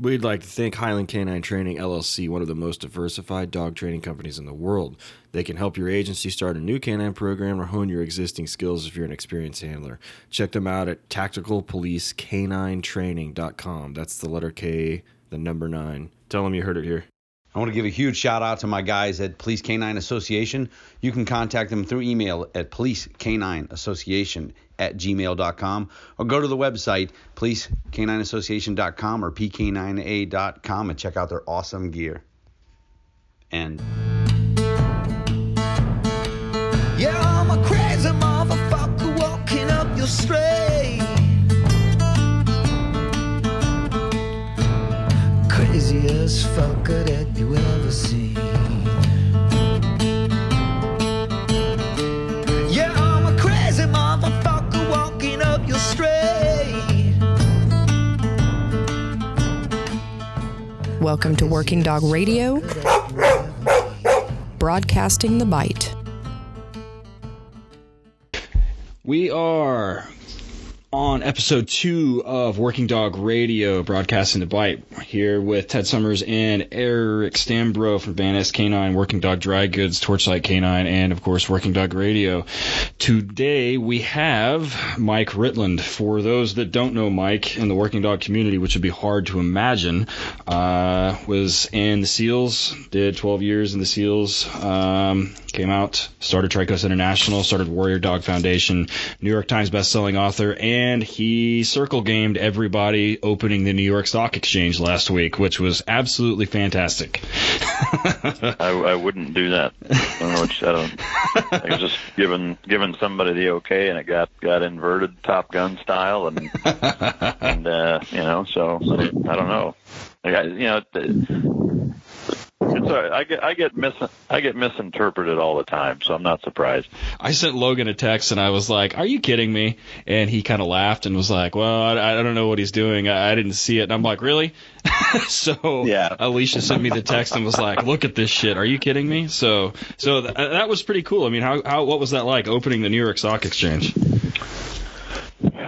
We'd like to thank Highland Canine Training LLC, one of the most diversified dog training companies in the world. They can help your agency start a new canine program or hone your existing skills if you're an experienced handler. Check them out at tacticalpolicecaninetraining.com. That's the letter K, the number nine. Tell them you heard it here. I want to give a huge shout out to my guys at Police Canine Association. You can contact them through email at policecanineassociation at gmail.com or go to the website policecanineassociation.com or pk9a.com and check out their awesome gear. And Yeah, I'm a crazy motherfucker walking up your street. Craziest fucker that you ever seen. Yeah, I'm a crazy motherfucker walking up your street. Welcome to Working Dog Radio, broadcasting the bite. We are on episode two of Working Dog Radio, broadcasting the bite, here with Ted Summers and Eric Stambro from Van S Canine, Working Dog Dry Goods, Torchlight Canine, and of course Working Dog Radio. Today we have Mike Ritland. For those that don't know Mike in the Working Dog community, which would be hard to imagine, uh, was in the SEALs, did 12 years in the SEALs, um, came out, started Trikos International, started Warrior Dog Foundation, New York Times best-selling author, and he circle gamed everybody opening the New York Stock Exchange last week, which was absolutely fantastic. I, I wouldn't do that. I don't know what you, I don't. I was just giving giving somebody the okay, and it got got inverted Top Gun style, and and uh, you know, so I don't know. Like, I, you know, it's all right. I get I get mis I get misinterpreted all the time, so I'm not surprised. I sent Logan a text and I was like, "Are you kidding me?" And he kind of laughed and was like, "Well, I, I don't know what he's doing. I, I didn't see it." And I'm like, "Really?" so Yeah. Alicia sent me the text and was like, "Look at this shit. Are you kidding me?" So so th- that was pretty cool. I mean, how how what was that like opening the New York Stock Exchange?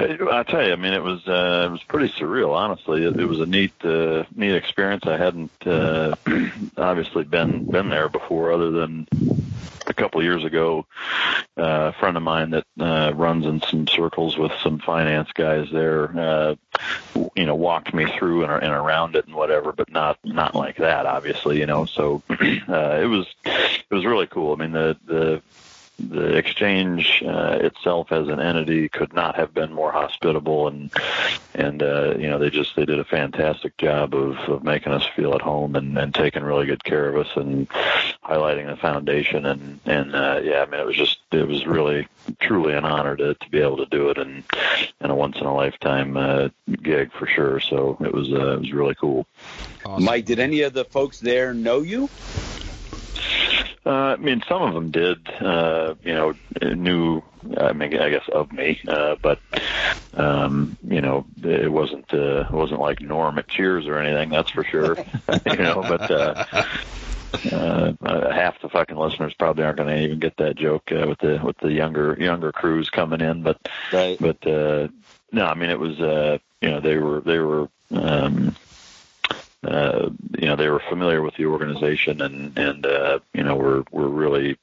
I tell you, I mean, it was uh, it was pretty surreal. Honestly, it, it was a neat uh, neat experience. I hadn't uh, obviously been been there before, other than a couple of years ago. Uh, a friend of mine that uh, runs in some circles with some finance guys there, uh, you know, walked me through and, and around it and whatever, but not not like that, obviously, you know. So uh, it was it was really cool. I mean, the the the exchange uh, itself as an entity could not have been more hospitable and and uh, you know they just they did a fantastic job of, of making us feel at home and, and taking really good care of us and highlighting the foundation and and uh, yeah I mean it was just it was really truly an honor to, to be able to do it and and a once in a lifetime uh, gig for sure so it was uh, it was really cool. Mike, did any of the folks there know you? Uh, I mean, some of them did, uh, you know, knew, I mean, I guess of me, uh, but, um, you know, it wasn't, uh, it wasn't like Norm at Cheers or anything, that's for sure, you know, but, uh, uh, uh, half the fucking listeners probably aren't going to even get that joke uh, with the with the younger younger crews coming in, but Right. but uh, no, I mean it was uh, you know they were they were um, uh, you know they were familiar with the organization and and uh, you know we're we're really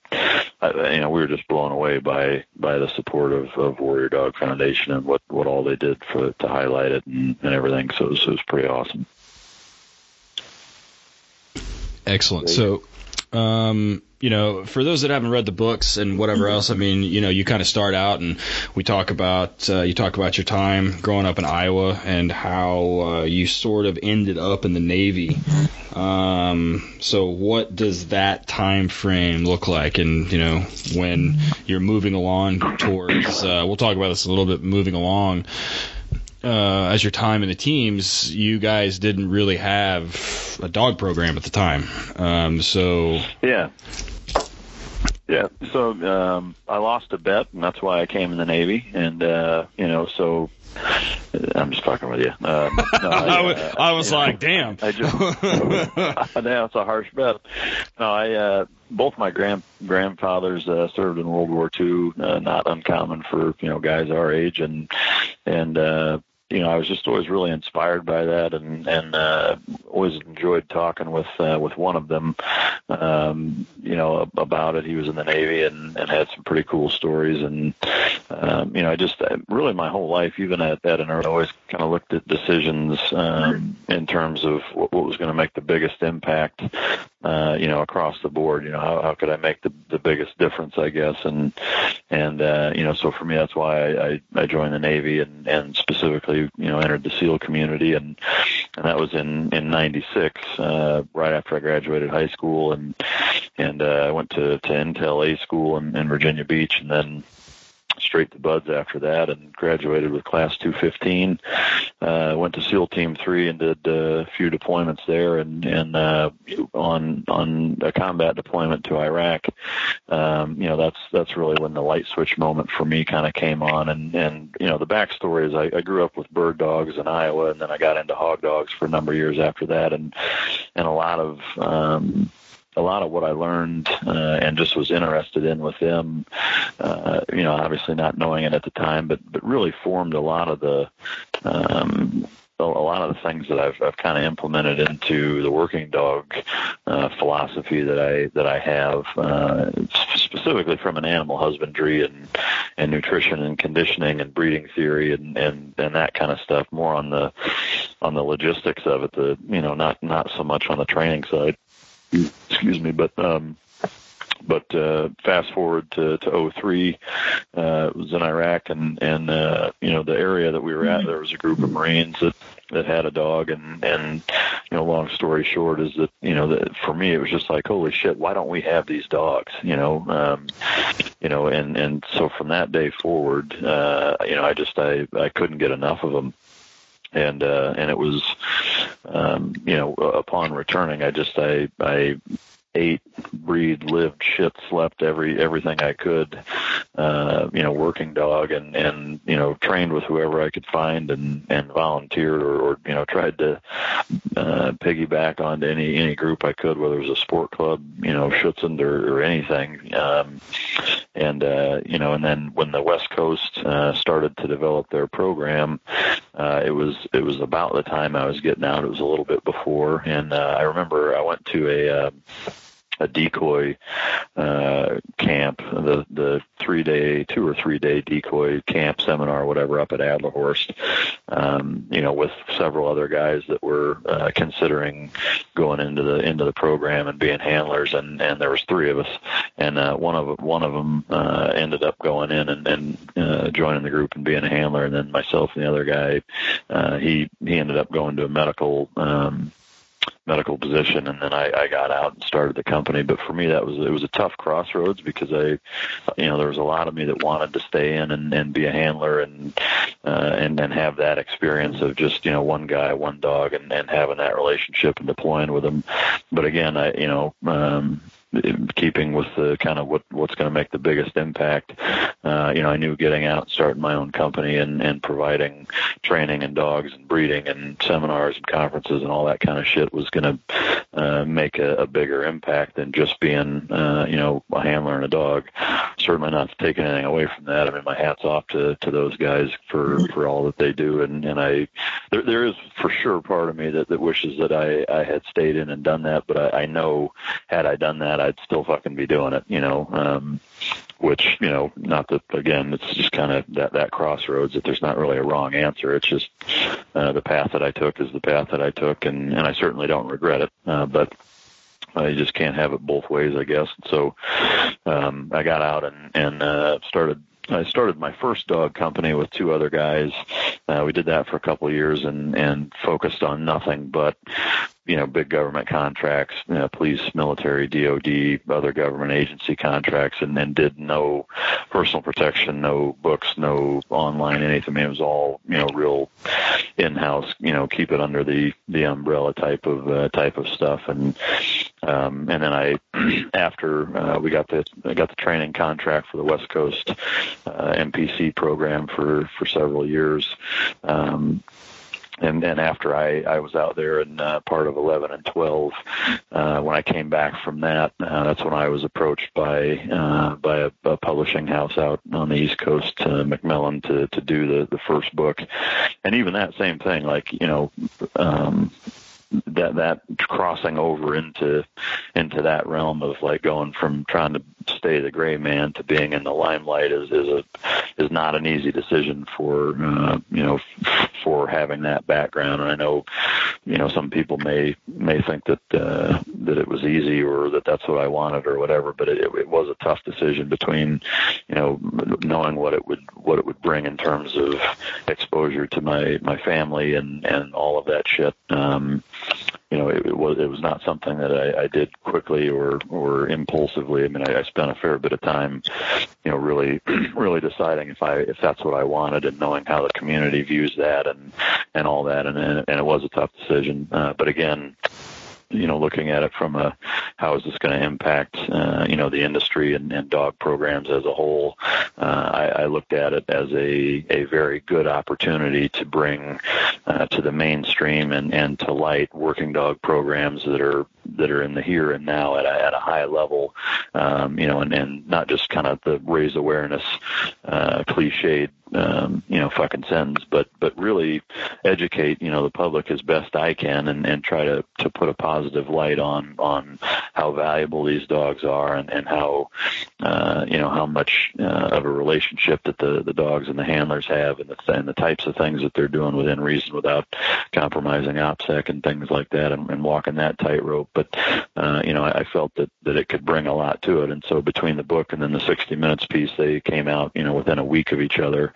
uh, you know we were just blown away by by the support of, of Warrior Dog Foundation and what what all they did for to highlight it and, and everything. So it was, it was pretty awesome. Excellent. So, um, you know, for those that haven't read the books and whatever else, I mean, you know, you kind of start out and we talk about uh, you talk about your time growing up in Iowa and how uh, you sort of ended up in the Navy. Um, so, what does that time frame look like? And you know, when you're moving along towards, uh, we'll talk about this a little bit. Moving along, uh, as your time in the teams, you guys didn't really have a dog program at the time. Um, so Yeah. Yeah. So um, I lost a bet, and that's why I came in the Navy. And uh, you know, so I'm just fucking with you. Um, no, I, uh, I was you know, like, damn. I just now it's a harsh bet. No, I uh, both my grand grandfathers uh, served in World War II. Uh, not uncommon for you know guys our age, and and uh, you know, I was just always really inspired by that, and and uh, always enjoyed talking with uh, with one of them, um, you know, about it. He was in the Navy and, and had some pretty cool stories, and um, you know, I just really my whole life, even at at an early, always kind of looked at decisions um, in terms of what, what was going to make the biggest impact, uh, you know, across the board. You know, how how could I make the the biggest difference, I guess, and and uh, you know, so for me, that's why I I, I joined the Navy and and specifically you know entered the SEAL community, and and that was in in '96, uh, right after I graduated high school, and and uh, I went to to Intel A school in, in Virginia Beach, and then straight to buds after that and graduated with class 215 uh went to seal team 3 and did uh, a few deployments there and and uh on on a combat deployment to Iraq. Um you know that's that's really when the light switch moment for me kind of came on and and you know the backstory is I, I grew up with bird dogs in Iowa and then I got into hog dogs for a number of years after that and and a lot of um a lot of what I learned uh, and just was interested in with them, uh, you know, obviously not knowing it at the time, but but really formed a lot of the um, a lot of the things that I've, I've kind of implemented into the working dog uh, philosophy that I that I have, uh, specifically from an animal husbandry and and nutrition and conditioning and breeding theory and and and that kind of stuff. More on the on the logistics of it, the you know not not so much on the training side excuse me, but um, but uh, fast forward to, to 03, uh, it was in Iraq, and and uh, you know the area that we were at, there was a group of Marines that that had a dog, and and you know, long story short is that you know that for me it was just like holy shit, why don't we have these dogs? You know, um, you know, and and so from that day forward, uh, you know, I just I I couldn't get enough of them and uh and it was um you know upon returning i just i i ate breathed lived shit slept every everything i could uh you know working dog and and you know trained with whoever i could find and and volunteered or, or you know tried to uh piggyback onto any any group i could whether it was a sport club you know schutzhund or, or anything. Um and uh you know and then when the west coast uh started to develop their program uh it was it was about the time i was getting out. It was a little bit before. And uh i remember i went to a uh, a decoy uh camp the the three day two or three day decoy camp seminar whatever up at adlerhorst um you know with several other guys that were uh, considering going into the into the program and being handlers and and there was three of us. And uh one of one of them uh ended up going in and and uh joining the group and being a handler. And then myself and the other guy uh he he ended up going to a medical um medical position and then I, I got out and started the company. But for me that was it was a tough crossroads because I you know there was a lot of me that wanted to stay in and, and be a handler and uh and and have that experience of just you know one guy one dog and, and having that relationship and deploying with them. But again I you know um in keeping with the kind of what what's going to make the biggest impact. Uh, you know, I knew getting out starting my own company and and providing training and dogs and breeding and seminars and conferences and all that kind of shit was going to uh, make a, a bigger impact than just being uh, you know a handler and a dog. Certainly not taking anything away from that. I mean, my hats off to to those guys for for all that they do, and and I there there is for sure part of me that that wishes that I I had stayed in and done that, but I, I know had I done that, I'd still fucking be doing it, you know. Um, which you know, not that again, it's just kind of that that crossroads that there's not really a wrong answer. It's just uh, the path that I took is the path that I took, and and I certainly don't regret it. Uh, but I just can't have it both ways, I guess. So um, I got out and and uh, started I started my first dog company with two other guys. Uh, we did that for a couple of years and and focused on nothing but you know big government contracts, you know, police, military, DoD, other government agency contracts, and then did no personal protection, no books, no online anything. I mean, it was all you know real in-house. You know, keep it under the the umbrella type of uh, type of stuff and um, and then I, after uh, we got the I got the training contract for the West Coast uh, MPC program for for several years. Um, and then after I, I was out there in uh, part of 11 and 12, uh, when I came back from that, uh, that's when I was approached by uh, by a, a publishing house out on the East Coast, uh, Macmillan, to to do the the first book, and even that same thing, like you know. Um, that that crossing over into into that realm of like going from trying to stay the gray man to being in the limelight is is a is not an easy decision for uh, you know for having that background. And I know you know some people may may think that uh, that it was easy or that that's what I wanted or whatever, but it, it was a tough decision between you know knowing what it would what it would bring in terms of exposure to my my family and and all of that shit. Um, you know, it, it was it was not something that I, I did quickly or or impulsively. I mean, I, I spent a fair bit of time, you know, really really deciding if I if that's what I wanted and knowing how the community views that and and all that. And and, it was a tough decision. Uh, but again, you know, looking at it from a how is this going to impact, uh, you know, the industry and, and dog programs as a whole. Uh, I, I looked at it as a a very good opportunity to bring uh, to the mainstream and and to light working dog programs that are that are in the here and now at a, at a high level, um, you know, and, and not just kind of the raise awareness, uh, cliched, um, you know, fucking sends, but, but really educate, you know, the public as best I can and, and try to, to put a positive light on, on how valuable these dogs are and, and how, uh, you know, how much, uh, of a relationship that the, the dogs and the handlers have and the, and the types of things that they're doing within reason without compromising OPSEC and things like that and, and walking that tightrope but uh, you know, I, I felt that that it could bring a lot to it. And so between the book and then the 60 Minutes piece, they came out, you know, within a week of each other,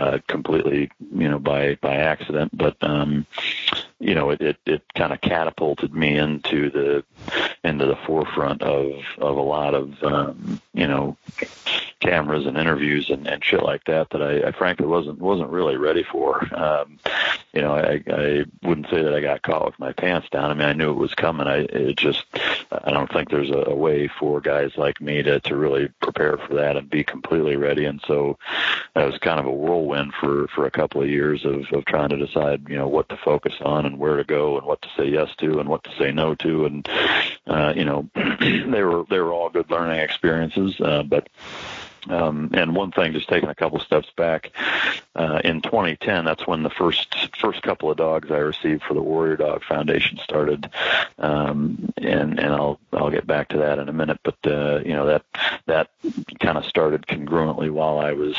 uh, completely, you know, by by accident. But um, you know, it it, it kind of catapulted me into the into the forefront of of a lot of um, you know cameras and interviews and, and shit like that that I, I frankly wasn't wasn't really ready for. Um, you know, I, I wouldn't say that I got caught with my pants down. I mean, I knew it was coming. I it just I don't think there's a, a way for guys like me to to really prepare for that and be completely ready. And so that was kind of a whirlwind for for a couple of years of of trying to decide you know what to focus on and where to go and what to say yes to and what to say no to. And uh, you know, they were they were all good learning experiences, uh, but um, and one thing, just taking a couple steps back, uh, in 2010, that's when the first first couple of dogs I received for the Warrior Dog Foundation started, um, and and I'll I'll get back to that in a minute. But uh, you know that that kind of started congruently while I was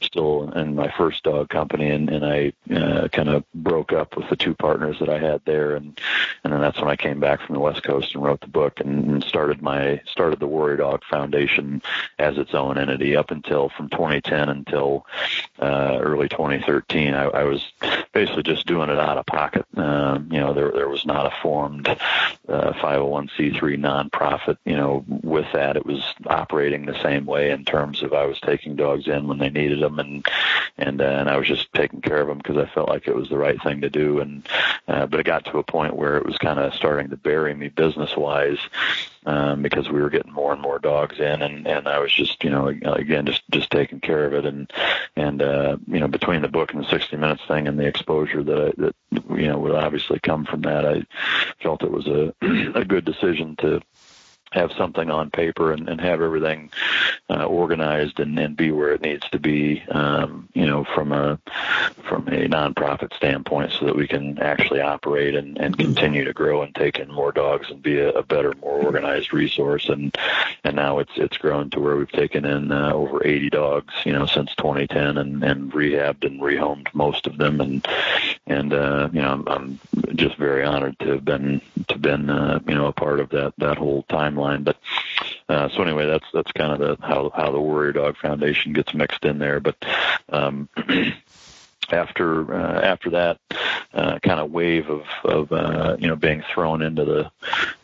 still in my first dog company, and, and I uh, kind of broke up with the two partners that I had there, and and then that's when I came back from the West Coast and wrote the book and, started my started the Warrior Dog Foundation as its own entity up until from 2010 until uh, early 2013. I, I was basically just doing it out of pocket. Um, you know, there there was not a formed uh, 501c3 nonprofit. You know, with that, it was operating the same way in terms of I was taking dogs in when they needed them, and and uh, I was just taking care of them because I felt like it was the right thing to do. And uh, but it got to a point where it was kind of starting to bury me business wise um, because we were getting more and more dogs in, and and I was just you know again just just taking care of it, and and uh, you know between the book and the 60 minutes thing and the exposure that I, that you know would obviously come from that, I felt it was a a good decision to have something on paper and, and have everything uh, organized and, and be where it needs to be, um, you know, from a from a nonprofit standpoint, so that we can actually operate and, and continue to grow and take in more dogs and be a, a better, more organized resource. And and now it's it's grown to where we've taken in uh, over 80 dogs, you know, since 2010, and, and rehabbed and rehomed most of them. And and uh, you know, I'm, I'm just very honored to have been to been uh, you know a part of that that whole timeline. But uh, so anyway, that's that's kind of the how how the Warrior Dog Foundation gets mixed in there. But um, after uh, after that uh, kind of wave of of uh, you know being thrown into the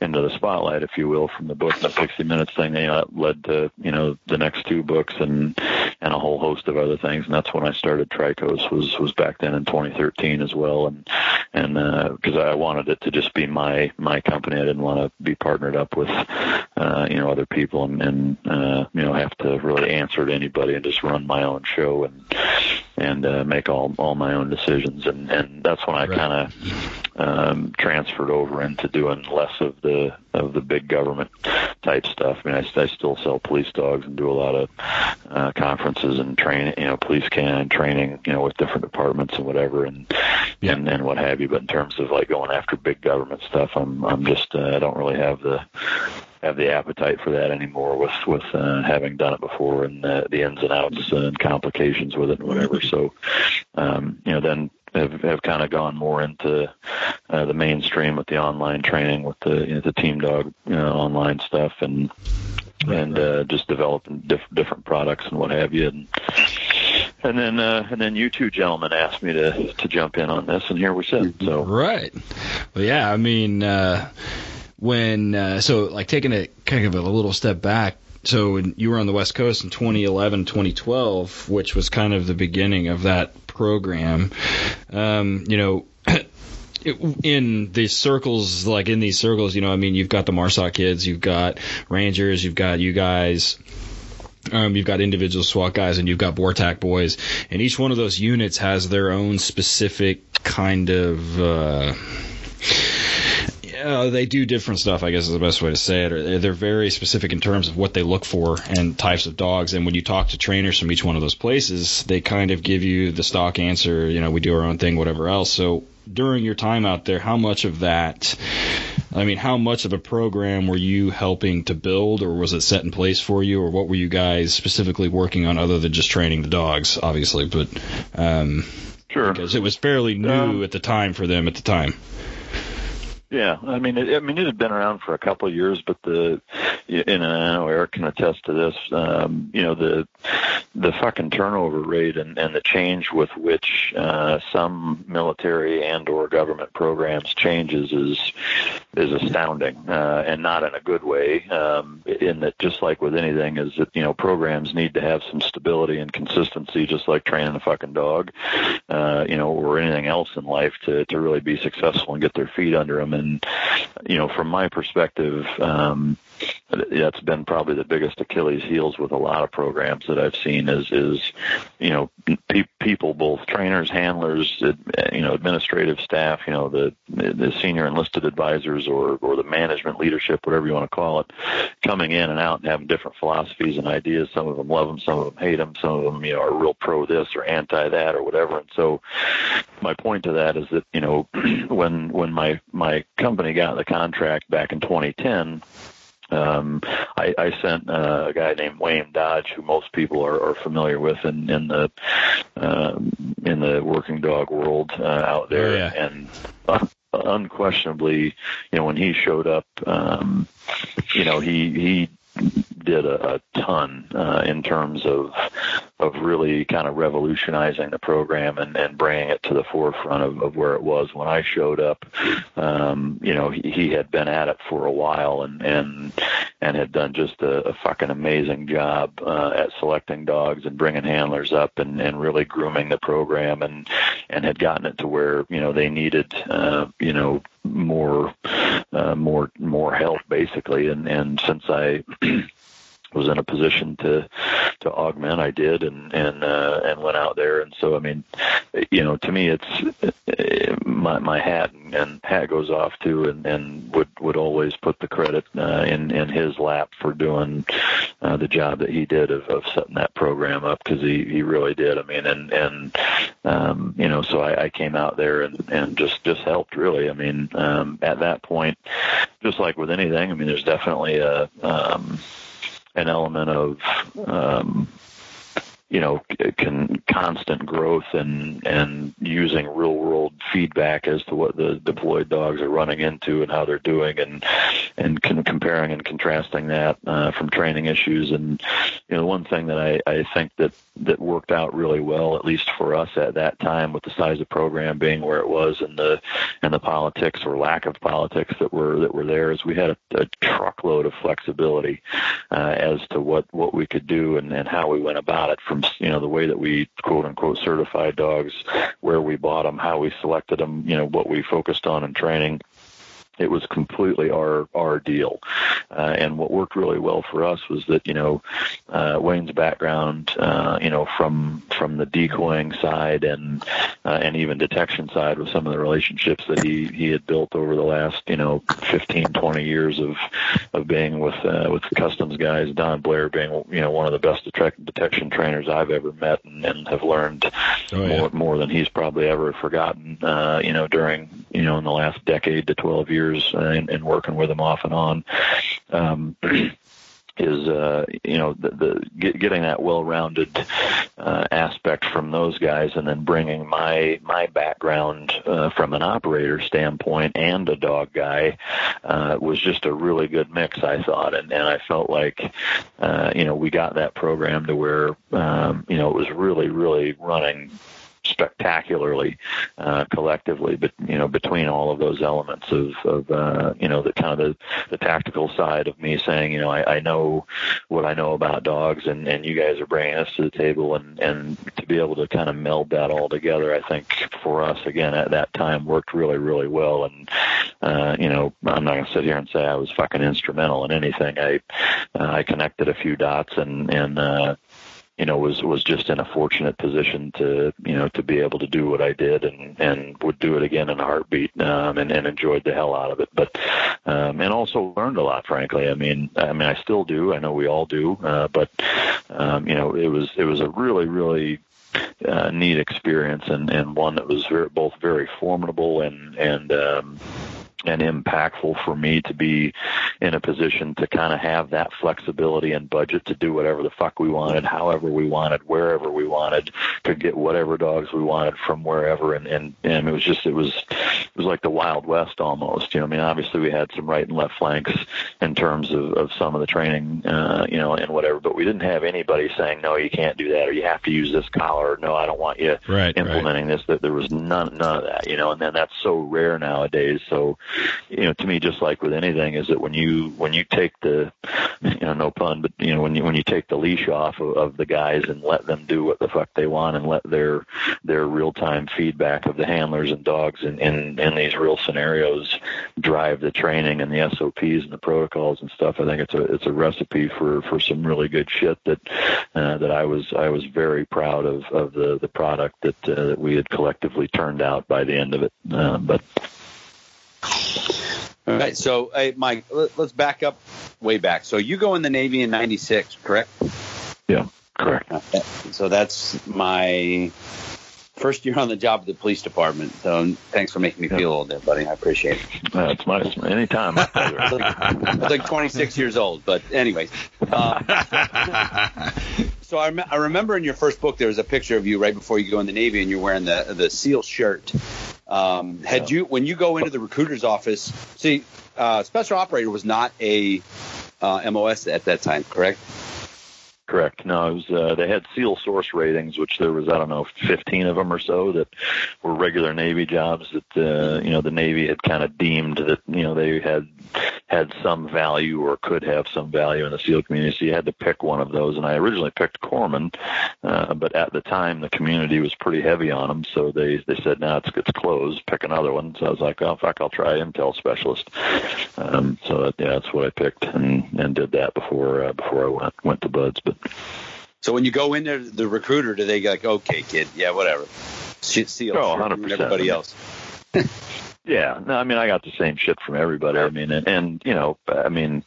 into the spotlight, if you will, from the book, the 60 Minutes thing, you know, that led to you know the next two books and and a whole host of other things. And that's when I started Trikos was was back then in 2013 as well. And and because uh, I wanted it to just be my my company, I didn't want to be partnered up with uh, you know other people and, and uh, you know have to really answer to anybody and just run my own show and and uh, make all all my own decisions. And and that's when I Right. kind of um, transferred over into doing less of the of the big government type stuff. I mean, I, I still sell police dogs and do a lot of uh, conferences and training, you know, police can training, you know, with different departments and whatever, and Yeah. and and what have you. But in terms of like going after big government stuff, I'm I'm just uh, I don't really have the have the appetite for that anymore with with uh, having done it before and uh, the ins and outs and complications with it and whatever. So, um, you know, then have have kind of gone more into uh, the mainstream with the online training with the you know, the team dog you know, online stuff and and uh, just developing diff- different products and what have you. And, and then uh, and then you two gentlemen asked me to to jump in on this, and here we sit. So Right. Well, yeah. I mean, uh, when uh, so like taking a kind of a little step back. So when you were on the West Coast in 2011, 2012, which was kind of the beginning of that program. Um, you know. In these circles, like in these circles, you know, I mean, you've got the Marsoc kids, you've got Rangers, you've got you guys, um, you've got individual SWAT guys and you've got Bortac boys, and each one of those units has their own specific kind of. Uh, yeah, they do different stuff. I guess is the best way to say it. Or they're very specific in terms of what they look for and types of dogs. And when you talk to trainers from each one of those places, they kind of give you the stock answer. You know, we do our own thing, whatever else. So during your time out there, how much of that? I mean, how much of a program were you helping to build, or was it set in place for you, or what were you guys specifically working on other than just training the dogs, obviously? But um, sure. because it was fairly new Um, at the time for them at the time. Yeah, I mean, it, I mean, it had been around for a couple of years, but the, and I know Eric can attest to this. Um, you know, the the fucking turnover rate and, and the change with which uh, some military and or government programs changes is is astounding, uh, and not in a good way. Um, in that, just like with anything, is that you know programs need to have some stability and consistency, just like training a fucking dog, uh, you know, or anything else in life to to really be successful and get their feet under them. And you know, from my perspective, um, that's been probably the biggest Achilles heels with a lot of programs that I've seen is is you know pe- people both trainers, handlers, you know administrative staff, you know the the senior enlisted advisors or or the management leadership, whatever you want to call it, coming in and out and having different philosophies and ideas. Some of them love them, some of them hate them, some of them you know are real pro this or anti that or whatever. And so my point to that is that you know when when my my company got the contract back in 2010 um, I, I sent uh, a guy named Wayne Dodge, who most people are, are familiar with in, in the um, in the working dog world uh, out there, Oh, yeah. and uh, unquestionably, you know, when he showed up, um, you know, he he did a, a ton uh, in terms of of really kind of revolutionizing the program and, and bringing it to the forefront of, of where it was when I showed up. Um, you know, he, he had been at it for a while and and and had done just a, a fucking amazing job uh, at selecting dogs and bringing handlers up and, and really grooming the program and and had gotten it to where you know they needed uh, you know more uh, more more help basically and and since I was in a position to to augment I did and and uh, and went out there. And so I mean you know to me it's my my hat and, and hat goes off to and and would would always put the credit uh, in in his lap for doing uh, the job that he did of, of setting that program up because he he really did. I mean and and um, you know so I, I came out there and and just just helped really. I mean um, at that point just like with anything I mean there's definitely a um, an element of um, you know con- constant growth and and using real world feedback as to what the deployed dogs are running into and how they're doing and and con- comparing and contrasting that uh, from training issues. And you know one thing that I, I think that that worked out really well at least for us at that time with the size of program being where it was and the and the politics or lack of politics that were that were there is we had a, a truckload of flexibility uh, as to what what we could do and, and how we went about it from you know the way that we quote unquote certified dogs where we bought them how we selected them you know what we focused on in training it was completely our our deal. Uh, and what worked really well for us was that you know uh, Wayne's background, uh, you know from from the decoying side and uh, and even detection side with some of the relationships that he he had built over the last you know 15 20 years of of being with uh, with customs guys. Don Blair being you know one of the best detect- detection trainers I've ever met and, and have learned Oh, yeah. more more than he's probably ever forgotten. Uh, you know during you know in the last decade to 12 years uh, and, and working with him off and on. Um, is uh you know the, the get, getting that well-rounded uh, aspect from those guys and then bringing my my background uh, from an operator standpoint and a dog guy uh, was just a really good mix I thought and and I felt like uh, you know we got that program to where um, you know it was really really running spectacularly uh, collectively, but you know between all of those elements of, of uh, you know the kind of the, the tactical side of me saying you know I, I know what I know about dogs and, and you guys are bringing us to the table and, and to be able to kind of meld that all together I think for us again at that time worked really really well. And uh, you know I'm not going to sit here and say I was fucking instrumental in anything. I uh, I connected a few dots and and uh, you know was was just in a fortunate position to you know to be able to do what I did and and would do it again in a heartbeat um, and and enjoyed the hell out of it. But um, and also learned a lot frankly. I mean I mean I still do. I know we all do. Uh, but um, you know it was it was a really really uh, neat experience and and one that was very, both very formidable and and um, and impactful for me to be in a position to kind of have that flexibility and budget to do whatever the fuck we wanted, however we wanted, wherever we wanted, to get whatever dogs we wanted from wherever, and and and it was just it was it was like the Wild West almost. You know, I mean, obviously we had some right and left flanks in terms of of some of the training, uh, you know, and whatever, but we didn't have anybody saying no, you can't do that, or you have to use this collar, or no, I don't want you Right, implementing this. That there was none none of that, you know, and then that's so rare nowadays. So you know, to me, just like with anything, is that when you when you take the, you know, no pun, but you know, when you when you take the leash off of, of the guys and let them do what the fuck they want and let their their real time feedback of the handlers and dogs in, in in these real scenarios drive the training and the SOPs and the protocols and stuff. I think it's a it's a recipe for for some really good shit that uh, that I was I was very proud of of the the product that uh, that we had collectively turned out by the end of it. Uh, but All right. So, hey, Mike, let, let's back up way back. So you go in the Navy in '96, correct? yeah, correct. So that's my first year on the job at the police department. So thanks for making me feel old there, buddy. I appreciate it. Uh, it's my anytime. I was like, I was like 26 years old, but anyways. Um, so I, rem- I remember in your first book there was a picture of you right before you go in the Navy, and you're wearing the the SEAL shirt. Um, had you when you go into the recruiter's office? See, uh, special operator was not a uh, MOS at that time, correct? Correct. No, it was, uh, they had SEAL source ratings, which there was I don't know 15 of them or so that were regular Navy jobs that uh, you know the Navy had kind of deemed that you know they had had some value or could have some value in the SEAL community. So you had to pick one of those, and I originally picked Corpsman, uh, but at the time the community was pretty heavy on them, so they they said, "No, it's it's closed. Pick another one." So I was like, "Oh fuck, I'll try Intel Specialist." Um, so that, yeah, that's what I picked and and did that before uh, before I went went to Buds, but. So when you go in there, the recruiter, do they go like, okay, kid, yeah, whatever, see SEAL, Oh, shirt 100%. and everybody else? Yeah, no, I mean, I got the same shit from everybody. I mean, and, and you know, I mean,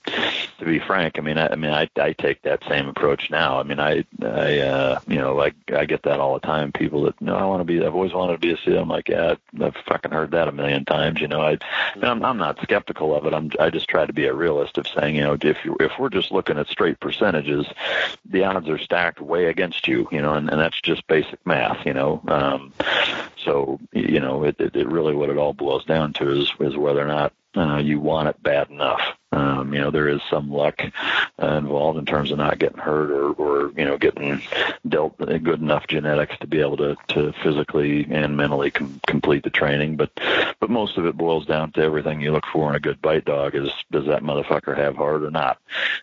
to be frank, I mean, I, I mean, I, I take that same approach now. I mean, I, I, uh, you know, like I get that all the time. People that, no, I want to be, I've always wanted to be a SEAL. I'm like, yeah, I've fucking heard that a million times. You know, I, and I'm, I'm not skeptical of it. I'm, I just try to be a realist of saying, you know, if you, if we're just looking at straight percentages, the odds are stacked way against you. You know, and, and that's just basic math. You know, um, so you know, it, it, it really what it all boils down to is is whether or not uh, you want it bad enough. Um, you know, there is some luck uh, involved in terms of not getting hurt or, or you know getting dealt good enough genetics to be able to to physically and mentally com- complete the training. But but most of it boils down to everything you look for in a good bite dog is does that motherfucker have heart or not?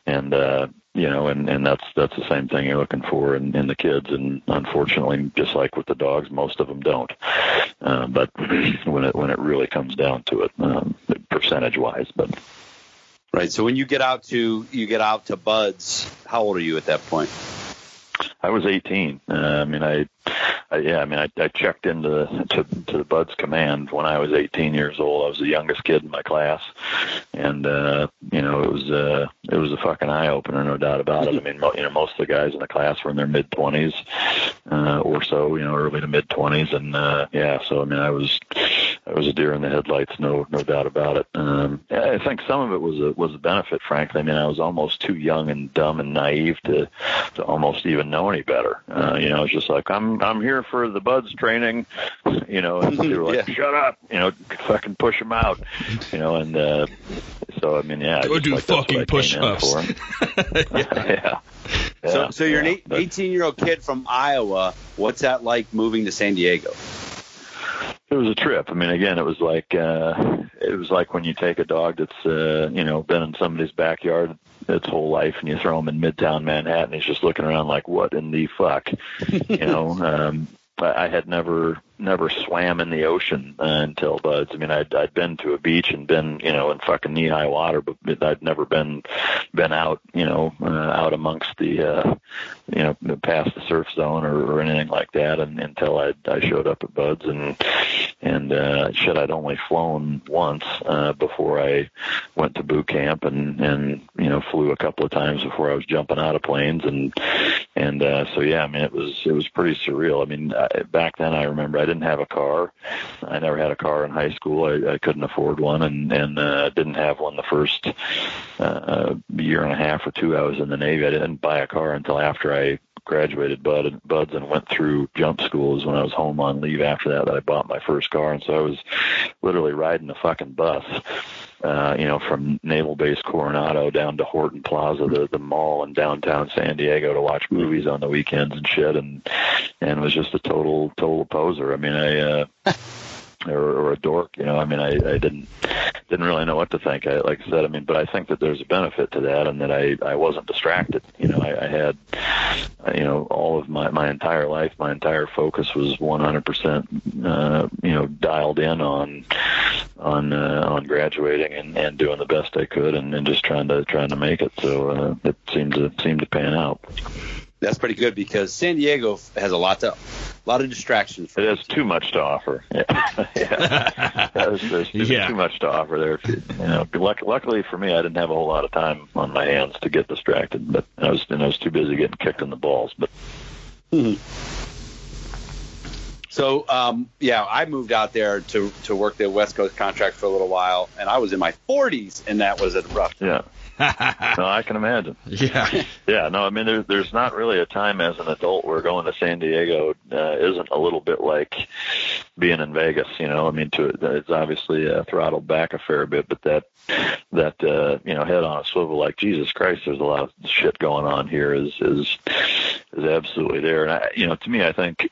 And uh, you know, and and that's that's the same thing you're looking for in, in the kids, and unfortunately, just like with the dogs, most of them don't. Uh, but when it when it really comes down to it, um, percentage percentage wise. But Right. So when you get out to you get out to buds, how old are you at that point? I was 18. Uh, I mean, I, I yeah, I mean, I, I checked into to, to the Buds command when I was 18 years old. I was the youngest kid in my class, and uh, you know, it was uh, it was a fucking eye opener, no doubt about it. I mean, mo- you know, most of the guys in the class were in their mid 20s uh, or so, you know, early to mid 20s, and uh, yeah, so I mean, I was I was a deer in the headlights, no no doubt about it. Um, I think some of it was a was a benefit, frankly. I mean, I was almost too young and dumb and naive to to almost even know any better. Uh, you know, it's just like I'm I'm here for the buds training, you know, and they were like, Yeah. shut up, you know, fucking push them out, you know, and uh, so I mean, yeah, I Go do like fucking I push-ups. for. yeah, yeah. So so you're yeah, an 18 year old kid from Iowa. What's that like moving to San Diego? It was a trip. I mean, again, it was like uh, it was like when you take a dog that's uh, you know been in somebody's backyard its whole life, and you throw him in Midtown Manhattan. He's just looking around like, "What in the fuck?" you know. Um, I had never never swam in the ocean uh, until Buds. I mean, I'd I'd been to a beach and been you know in fucking knee high water, but I'd never been been out you know uh, out amongst the uh, you know past the surf zone or, or anything like that, and until I I showed up at Buds and and uh, shit, I'd only flown once uh, before I went to boot camp, and and you know flew a couple of times before I was jumping out of planes, and and uh, so yeah, I mean it was it was pretty surreal. I mean I, back then I remember I didn't have a car, I never had a car in high school. I, I couldn't afford one, and and uh, didn't have one the first uh, year and a half or two I was in the Navy. I didn't buy a car until after I graduated Bud Buds and went through jump schools when I was home on leave after that that I bought my first car. And so I was literally riding a fucking bus uh, you know, from Naval Base Coronado down to Horton Plaza, the the mall in downtown San Diego to watch movies on the weekends and shit, and and was just a total total poser. I mean, I uh, or, or a dork, you know. I mean, I I didn't didn't really know what to think. I like I said, I mean, but I think that there's a benefit to that, and that I I wasn't distracted. You know, I, I had uh, you know all of my my entire life, my entire focus was 100% uh, you know dialed in on on uh, on graduating and, and doing the best I could and, and just trying to trying to make it. So uh, it seemed to seemed to pan out. That's pretty good because San Diego has a lot to, a lot of distractions. For It has too much to offer. Yeah, yeah. There's, there's too, Yeah. too much to offer there. You know, luck, luckily for me, I didn't have a whole lot of time on my hands to get distracted, but I was and I was too busy getting kicked in the balls. But So um, yeah, I moved out there to to work the West Coast contract for a little while, and I was in my 40s, and that was a rough. yeah, no, I can imagine. yeah. Yeah, no, I mean, there, there's not really a time as an adult where going to San Diego uh, isn't a little bit like being in Vegas. You know, I mean, to it's obviously uh, throttled back a fair bit, but that that uh, you know, head on a swivel like Jesus Christ, there's a lot of shit going on here. Is is is absolutely there, and I, you know, to me, I think.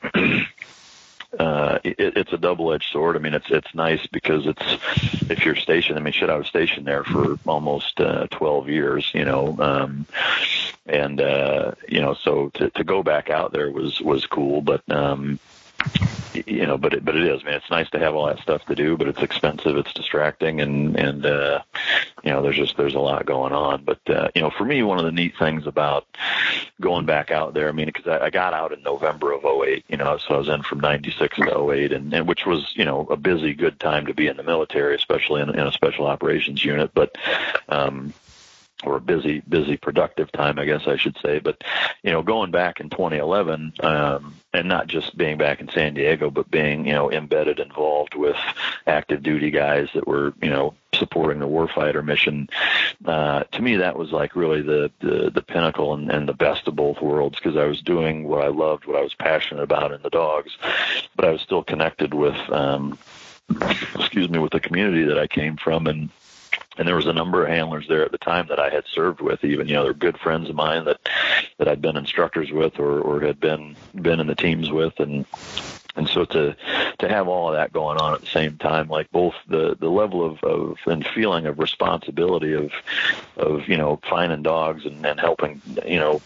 Uh, it, it's a double-edged sword. I mean, it's it's nice because it's if you're stationed. I mean, shit, I was stationed there for almost uh, 12 years. You know, um, and uh, you know, so to to go back out there was was cool, but um, you know, but it, but it is, man. It's nice to have all that stuff to do, but it's expensive, it's distracting, and and uh, you know, there's just there's a lot going on. But uh, you know, for me, one of the neat things about going back out there, I mean, because I, I got out in November of '08, you know, so I was in from '96 to '08, and, and which was you know a busy, good time to be in the military, especially in, in a special operations unit, but. um or a busy, busy, productive time, I guess I should say. But you know, going back in 2011, um, and not just being back in San Diego, but being you know embedded, involved with active duty guys that were you know supporting the warfighter mission. Uh, to me, that was like really the the, the pinnacle and, and the best of both worlds because I was doing what I loved, what I was passionate about in the dogs, but I was still connected with. Um, excuse me, with the community that I came from, and and there was a number of handlers there at the time that I had served with. Even you know, they're good friends of mine that that I'd been instructors with or or had been been in the teams with, and and so to to have all of that going on at the same time like both the the level of, of and feeling of responsibility of of you know finding dogs and, and helping you know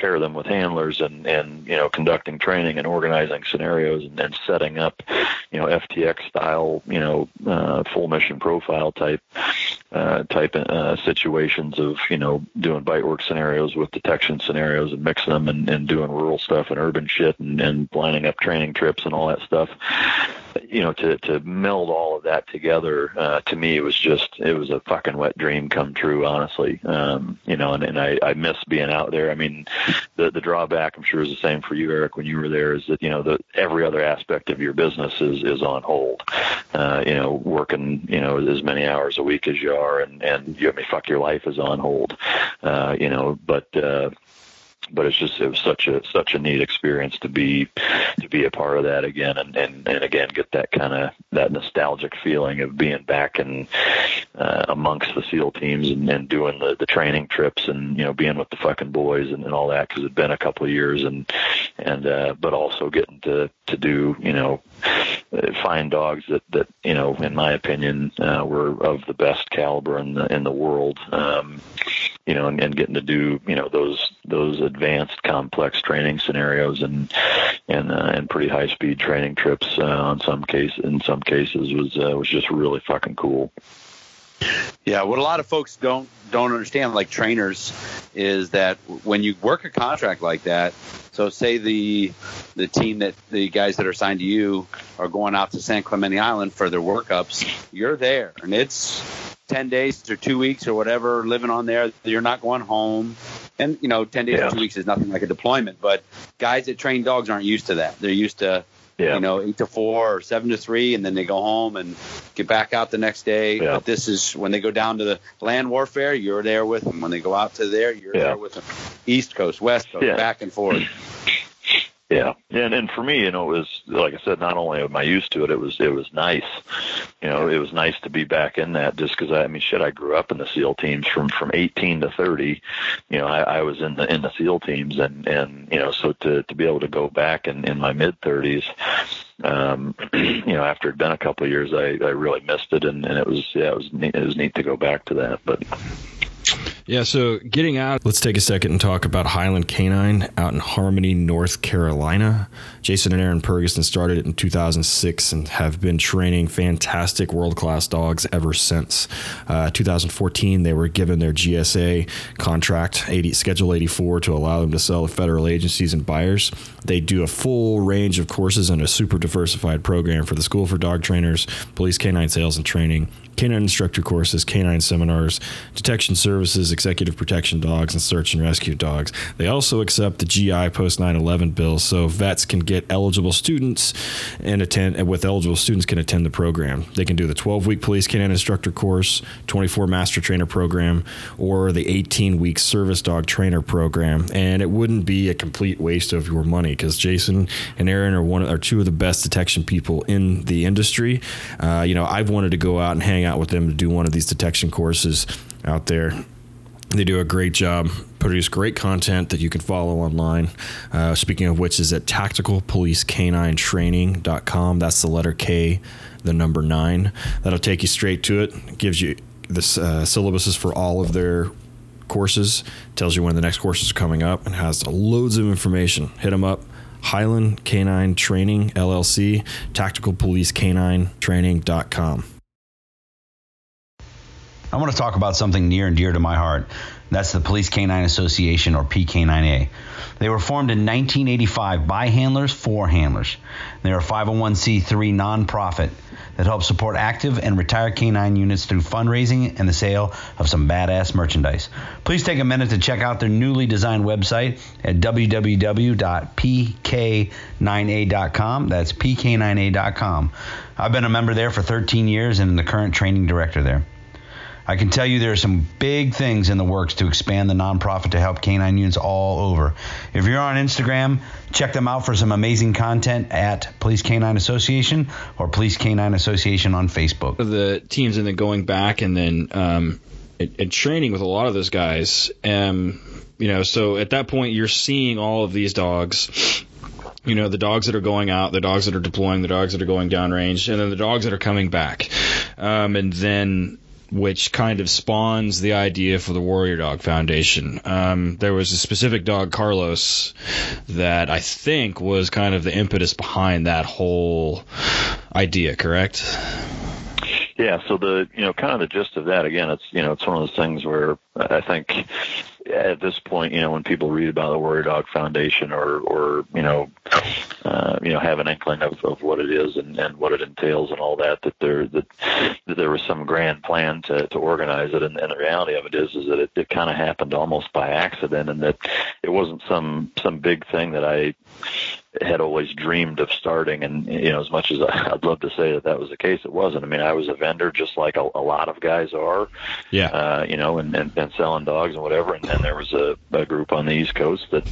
pair them with handlers and and you know conducting training and organizing scenarios and, and setting up you know FTX style you know uh, full mission profile type uh, type uh, situations of you know doing bite work scenarios with detection scenarios and mixing them and, and doing rural stuff and urban shit and, and lining up training trips and all that stuff. You know to to meld all of that together uh, to me it was just it was a fucking wet dream come true honestly. Um, you know and, and I, I miss being out there. I mean the the drawback I'm sure is the same for you Eric when you were there is that you know the every other aspect of your business is is on hold. Uh, you know working you know as many hours a week as you are and and you I mean fuck your life is on hold. Uh, you know but uh, but it's just it was such a such a neat experience to be to be a part of that again and and, and again get that kind of that nostalgic feeling of being back and uh, amongst the SEAL teams and, and doing the the training trips and you know being with the fucking boys and, and all that because it'd been a couple of years and and uh, but also getting to to do you know find dogs that that you know in my opinion uh, were of the best caliber in the in the world um, you know and, and getting to do you know those those advanced complex training scenarios and and uh, and pretty high speed training trips uh, on some case in some cases was uh, was just really fucking cool. Yeah, what a lot of folks don't don't understand, like trainers, is that when you work a contract like that, so say the the team that the guys that are signed to you are going out to San Clemente Island for their workups, you're there, and it's ten days or two weeks or whatever, living on there. You're not going home, and you know, ten days Yeah. or two weeks is nothing like a deployment. But guys that train dogs aren't used to that. They're used to Yeah. you know, eight to four or seven to three, and then they go home and get back out the next day. Yeah. But this is when they go down to the land warfare, you're there with them. When they go out to there, you're Yeah. there with them. East Coast, West Coast, back and forth. Yeah, and and for me, you know, it was like I said, not only am I used to it, it was it was nice. You know, it was nice to be back in that just because I, I mean, shit, I grew up in the SEAL teams from from 18 to 30. You know, I, I was in the in the SEAL teams, and and you know, so to to be able to go back in in my mid 30s, um, you know, after it'd been a couple of years, I I really missed it, and and it was yeah, it was neat, it was neat to go back to that, but. Yeah, so getting out. Let's take a second and talk about Highland Canine out in Harmony, North Carolina. Jason and Aaron Purgason started it in 2006 and have been training fantastic world class dogs ever since. Uh, 2014, they were given their GSA contract, 80, Schedule 84, to allow them to sell to federal agencies and buyers. They do a full range of courses and a super diversified program for the School for Dog Trainers, Police Canine Sales and Training, canine instructor courses, canine seminars, detection services, executive protection dogs, and search and rescue dogs. They also accept the GI post 9/11 bill, so vets can get eligible students and attend. And with eligible students, can attend the program. They can do the 12-week police canine instructor course, 24 master trainer program, or the 18-week service dog trainer program. And it wouldn't be a complete waste of your money because Jason and Aaron are one are two of the best detection people in the industry. Uh, you know, I've wanted to go out and hang out with them to do one of these detection courses out there. They do a great job, produce great content that you can follow online. Uh, speaking of which, is at tacticalpolicecaninetraining.com. That's the letter K, the number nine. That'll take you straight to it. It gives you the uh, syllabuses for all of their courses, tells you when the next courses are coming up, and has loads of information. Hit them up. Highland Canine Training LLC, Tactical Police Canine Training.com. I want to talk about something near and dear to my heart. That's the Police Canine Association, or PK9A. They were formed in 1985 by handlers for handlers. They're a 501c3 nonprofit that helps support active and retired canine units through fundraising and the sale of some badass merchandise. Please take a minute to check out their newly designed website at www.pk9a.com. That's pk9a.com. I've been a member there for 13 years and the current training director there. I can tell you there are some big things in the works to expand the nonprofit to help canine units all over. If you're on Instagram, check them out for some amazing content at Police Canine Association or Police Canine Association on Facebook. the teams and then going back and then um, and, training with a lot of those guys. Um, you know, so at that point you're seeing all of these dogs you know the dogs that are going out, the dogs that are deploying, the dogs that are going downrange, and then the dogs that are coming back, um, and then which kind of spawns the idea for the Warrior Dog Foundation. Um, there was a specific dog, Carlos, that I think was kind of the impetus behind that whole idea. Correct? Yeah, so the you know kind of the gist of that again, it's you know it's one of those things where I think at this point, you know, when people read about the Warrior Dog Foundation or or you know uh, you know have an inkling of, of what it is and, and what it entails and all that, that there that, that there was some grand plan to, to organize it, and, and the reality of it is is that it, it kind of happened almost by accident, and that it wasn't some some big thing that I had always dreamed of starting and you know as much as I'd love to say that that was the case it wasn't I mean I was a vendor just like a, a lot of guys are Yeah. uh you know and, and and selling dogs and whatever and then there was a, a group on the east coast that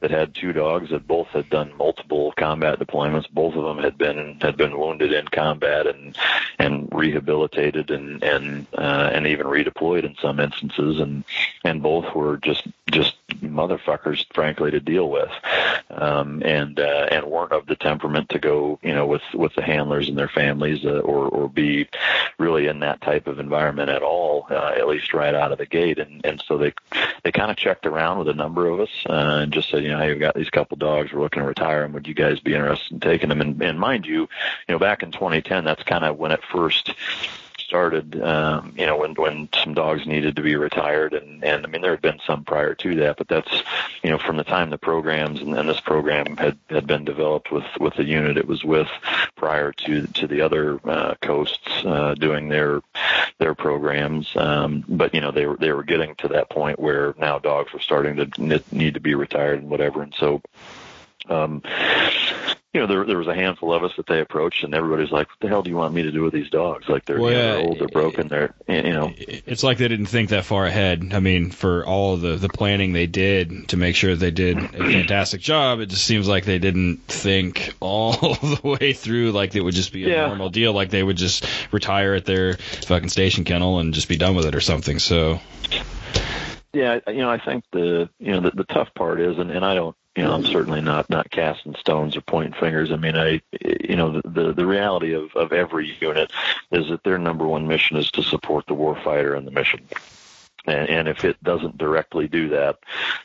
that had two dogs that both had done multiple combat deployments both of them had been had been wounded in combat and and rehabilitated and and uh and even redeployed in some instances and and both were just just motherfuckers frankly to deal with um and uh and weren't of the temperament to go you know with with the handlers and their families uh, or or be really in that type of environment at all uh, at least right out of the gate. And and so they they kind of checked around with a number of us uh, and just said you know hey we've got these couple dogs we're looking to retire them would you guys be interested in taking them and, and mind you you know back in 2010 that's kind of when it first started, um, you know, when when some dogs needed to be retired, and and I mean there had been some prior to that, but that's you know from the time the programs and, and this program had had been developed with with the unit it was with prior to to the other uh, coasts uh, doing their their programs, um, but you know they were they were getting to that point where now dogs were starting to need to be retired and whatever, and so. Um, you know, there there was a handful of us that they approached, and everybody's like, "What the hell do you want me to do with these dogs? Like they're, Well, you know, they're old, they're broken, they're you know." It's like they didn't think that far ahead. I mean, for all the the planning they did to make sure they did a fantastic job, it just seems like they didn't think all the way through. Like it would just be a Yeah. normal deal. Like they would just retire at their fucking station kennel and just be done with it or something. So Yeah, I- you know, I think the you know the, the tough part is, and, and I don't, you know, I'm certainly not not casting stones or pointing fingers. I mean, I, you know, the the, the reality of of every unit is that their number one mission is to support the warfighter and the mission. And, and if it doesn't directly do that,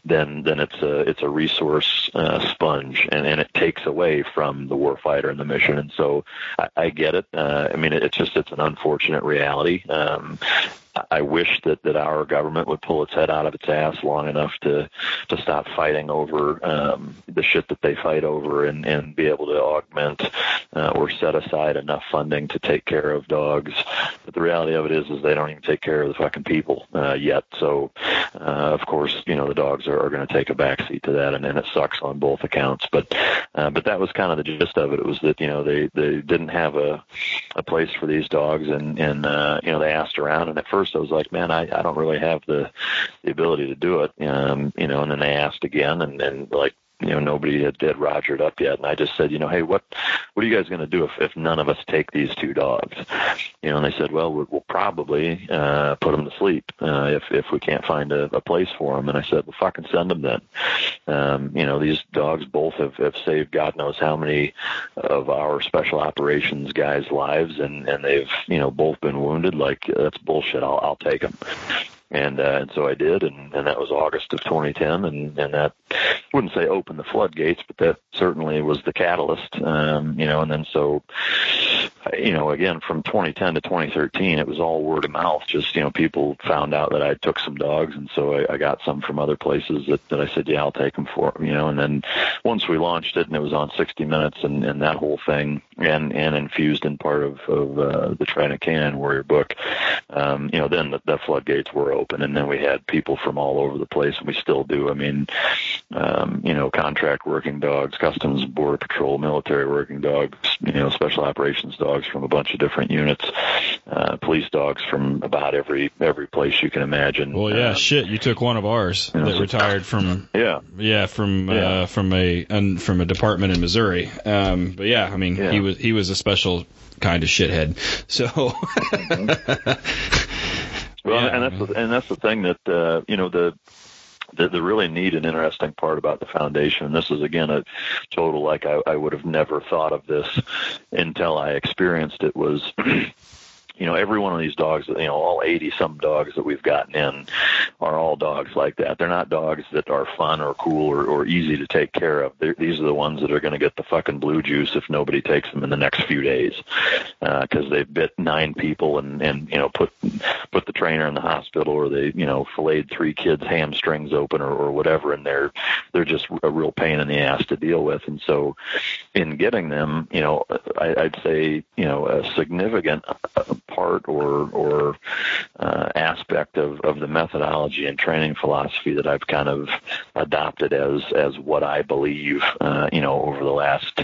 then then it's a it's a resource uh, sponge, and, and it takes away from the warfighter and the mission. And so I, I get it. Uh, I mean, it's just it's an unfortunate reality. Um, I wish that, that our government would pull its head out of its ass long enough to to stop fighting over um, the shit that they fight over and, and be able to augment uh, or set aside enough funding to take care of dogs. But the reality of it is, is they don't even take care of the fucking people uh, yet. So, uh, of course, you know the dogs are, are going to take a backseat to that, and, and it sucks on both accounts. But uh, but that was kind of the gist of it. It was that you know they they didn't have a a place for these dogs, and and uh, you know they asked around, and at first I was like, man, I I don't really have the the ability to do it, um, you know. And then they asked again, and then like you know nobody had, had rogered up yet, and I just said, you know, hey, what what are you guys going to do if if none of us take these two dogs? You know, and they said, well, we'll, we'll probably uh, put them to sleep uh, if if we can't find a, a place for them. And I said, well, fucking send them then. Um, you know, these dogs both have, have saved God knows how many of our special operations guys' lives, and and they've you know both been wounded. Like that's bullshit. I'll I'll take them. And uh, and so I did, and, and that was August of 2010, and and that wouldn't say opened the floodgates, but that certainly was the catalyst. Um, you know, and then so you know, again, from 2010 to 2013, it was all word of mouth. Just, you know, people found out that I took some dogs. And so I, I got some from other places that, that I said, yeah, I'll take them for you know, and then once we launched it and it was on 60 minutes and, and that whole thing and, and infused in part of, of, uh, the Trident Canine Warrior book, um, you know, then the, the floodgates were open and then we had people from all over the place and we still do. I mean, um, you know, contract working dogs, customs border patrol, military working dogs, you know, special operations dogs from a bunch of different units, uh, police dogs from about every every place you can imagine. well, yeah, Uh, shit. You took one of ours Yeah. that retired from yeah, Yeah, from Yeah. Uh, from a un, from a department in Missouri. Um, but yeah, I mean, Yeah. he was he was a special kind of shithead. So Well, Yeah. and that's the, and that's the thing that uh, you know the the, the really neat and interesting part about the foundation, and this is again a total like I, I would have never thought of this until I experienced it was you know, every one of these dogs, you know, all 80 some dogs that we've gotten in are all dogs like that. They're not dogs that are fun or cool or, or easy to take care of. They're, these are the ones that are going to get the fucking blue juice if nobody takes them in the next few days, because uh, they've bit nine people and and you know put put the trainer in the hospital or they you know filleted three kids' hamstrings open or, or whatever, and they're they're just a real pain in the ass to deal with. And so, in getting them, you know, I, I'd say you know a significant part or or uh, aspect of, of the methodology and training philosophy that I've kind of adopted as as what I believe uh, you know over the last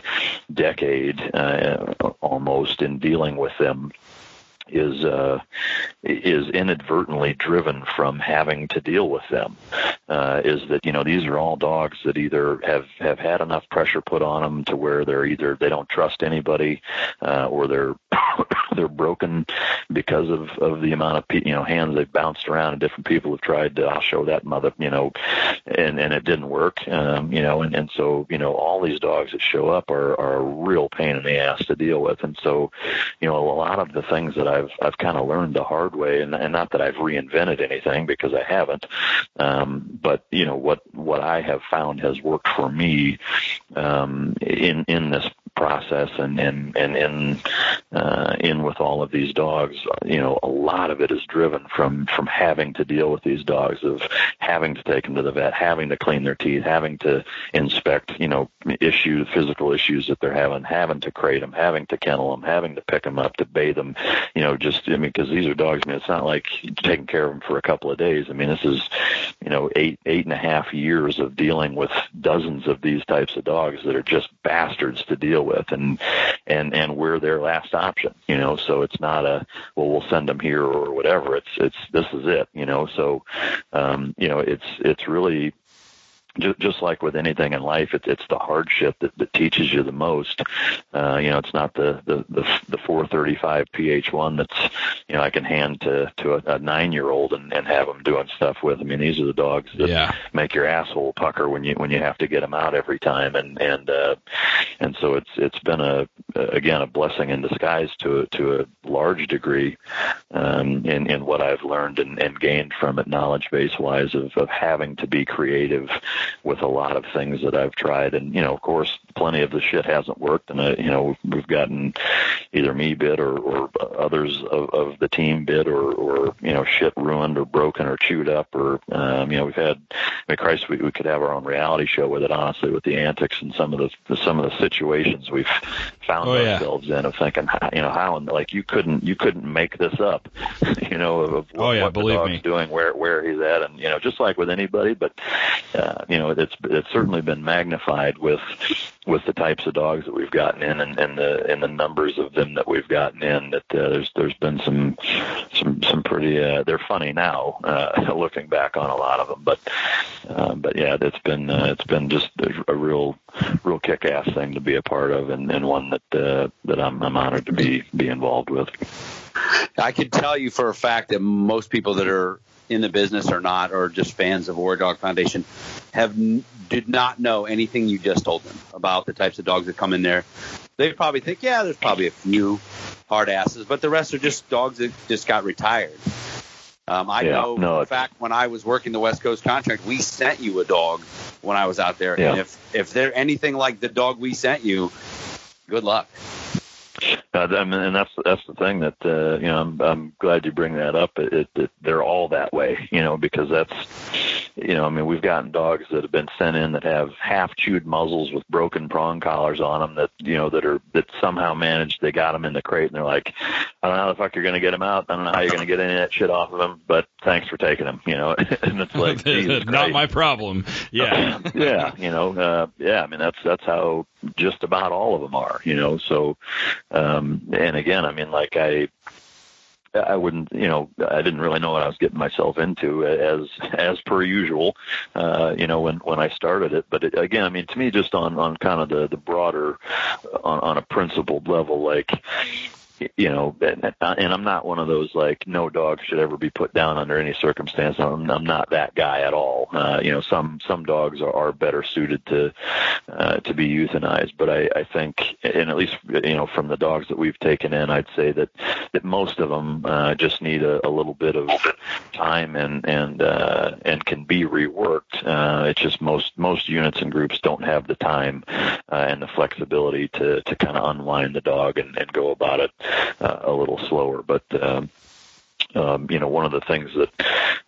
decade uh, almost in dealing with them is uh, is inadvertently driven from having to deal with them. Uh, is that you know these are all dogs that either have have had enough pressure put on them to where they're either they don't trust anybody uh, or they're they're broken because of of the amount of you know hands they've bounced around and different people have tried to I'll show that mother you know and and it didn't work um, you know and and so you know all these dogs that show up are are a real pain in the ass to deal with. And so you know a lot of the things that I've I've kind of learned the hard way and and not that I've reinvented anything because I haven't um, but you know what what I have found has worked for me um, in in this process and and and in uh, in with all of these dogs, you know, a lot of it is driven from from having to deal with these dogs, of having to take them to the vet, having to clean their teeth, having to inspect, you know, issues, physical issues that they're having, having to crate them, having to kennel them, having to pick them up, to bathe them, you know, just I mean, because these are dogs. I mean, it's not like taking care of them for a couple of days. I mean, this is, you know, eight eight and a half years of dealing with dozens of these types of dogs that are just bastards to deal with, and and and we're their last option, you know. So it's not a well, we'll send them here or whatever. It's it's this is it, you know. So, um, you know, it's it's really just, just like with anything in life, it, it's the hardship that, that teaches you the most. Uh, you know, it's not the the the, the 435 PH1 that's you know I can hand to to a, a nine year old and, and have them doing stuff with. I mean, these are the dogs that Yeah. make your asshole pucker when you when you have to get them out every time, and and uh, and so it's it's been a again a blessing in disguise to a, to a large degree um, in in what I've learned and, and gained from it knowledge base wise of of having to be creative with a lot of things that I've tried, and you know, of course, plenty of the shit hasn't worked, and uh, you know, we've gotten either me bit or, or others of, of the team bit, or or you know, shit ruined or broken or chewed up, or um, you know, we've had, I mean, Christ, we, we could have our own reality show with it, honestly, with the antics and some of the some of the situations we've found Oh, yeah. ourselves in of thinking, you know, how and like you couldn't you couldn't make this up, you know, of, of Oh, yeah, what the dog's me. doing, where where he's at, and you know, just like with anybody, but uh, you know, it's it's certainly been magnified with with the types of dogs that we've gotten in and, and the and the numbers of them that we've gotten in. That uh, there's there's been some some some pretty uh, they're funny now uh, looking back on a lot of them, but uh, but yeah, it's been uh, it's been just a, a real real kick ass thing to be a part of, and, and one that uh, that I'm, I'm honored to be be involved with. I can tell you for a fact that most people that are in the business or not, or just fans of War Dog Foundation, have n- did not know anything you just told them about the types of dogs that come in there. They probably think, yeah, there's probably a few hard asses, but the rest are just dogs that just got retired. Um, I Yeah, know, no, in fact, when I was working the West Coast contract, we sent you a dog when I was out there, Yeah. and if if they're anything like the dog we sent you, good luck. Uh, I mean, and that's that's the thing that uh, you know I'm I'm glad you bring that up. It, it, it they're all that way, you know, because that's you know I mean we've gotten dogs that have been sent in that have half chewed muzzles with broken prong collars on them that you know that are that somehow managed they got them in the crate and they're like I don't know how the fuck you're going to get them out. I don't know how you're going to get any of that shit off of them, but thanks for taking them, you know. and it's like Not my problem. Yeah. yeah, you know, uh, yeah. I mean, that's that's how just about all of them are, you know. So, um, and again, I mean, like I, I wouldn't, you know, I didn't really know what I was getting myself into as as per usual, uh, you know, when when I started it. But it, again, I mean, to me, just on on kind of the the broader, on, on a principled level, like you know, and, I'm not one of those like no dog should ever be put down under any circumstance. I'm, I'm not that guy at all. Uh, you know, some some dogs are, are better suited to uh, to be euthanized, but I, I think, and at least you know, from the dogs that we've taken in, I'd say that that most of them uh, just need a, a little bit of time and and uh, and can be reworked. Uh, it's just most most units and groups don't have the time uh, and the flexibility to to kind of unwind the dog and, and go about it uh, a little slower. But um, um, you know, one of the things that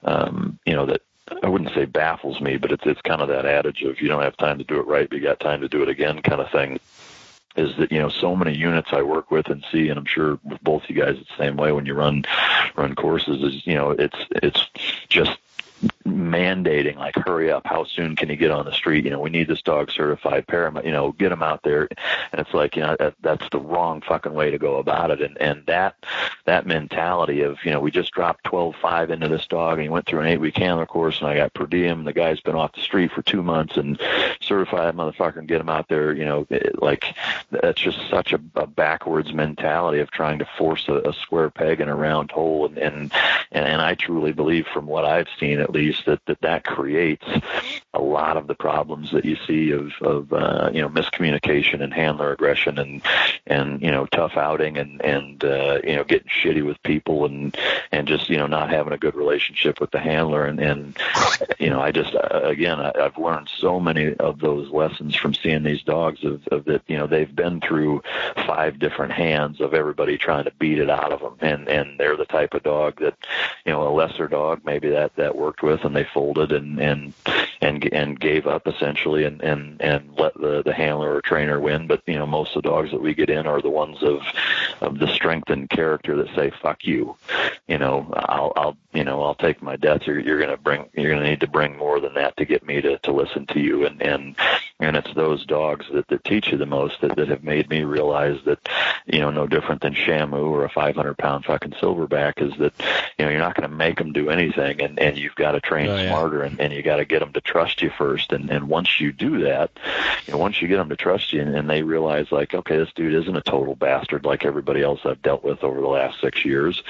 um, you know that I wouldn't say baffles me, but it's it's kind of that adage of you don't have time to do it right, but you got time to do it again kind of thing. Is that you know so many units I work with and see, and I'm sure with both you guys it's the same way when you run run courses. Is you know it's it's just mandating like hurry up how soon can you get on the street? You know we need this dog certified paramount you know get him out there. And it's like you know that, that's the wrong fucking way to go about it. And and that that mentality of you know we just dropped twelve five into this dog and he went through an eight week handler course and I got per diem. And the guy's been off the street for two months and certify that motherfucker and get him out there you know it, like that's just such a, a backwards mentality of trying to force a, a square peg in a round hole. And and and I truly believe from what I've seen at least that that, that creates a lot of the problems that you see of of uh, you know miscommunication and handler aggression and and you know tough outing and and uh, you know getting shitty with people and and just you know not having a good relationship with the handler. And and you know I just uh, again I, I've learned so many of those lessons from seeing these dogs of, of that you know they've been through five different hands of everybody trying to beat it out of them. And and they're the type of dog that you know a lesser dog maybe that that worked with and they folded and and and and gave up essentially and and and let the the handler or trainer win. But you know most of the dogs that we get in are the ones of of the strength and character that say fuck you. You know i'll i'll you know i'll take my death you're you're to bring you're to need to bring more than that to get me to to listen to you. And and and it's those dogs that that teach you the most that that have made me realize that you know no different than shamu or a 500 pound fucking silverback is that you know you're not going to make them do anything and and you've got to train Oh, yeah. smarter and, and you got to get them to trust you first and and once you do that you know once you get them to trust you and, and they realize like okay this dude isn't a total bastard like everybody else I've dealt with over the last six years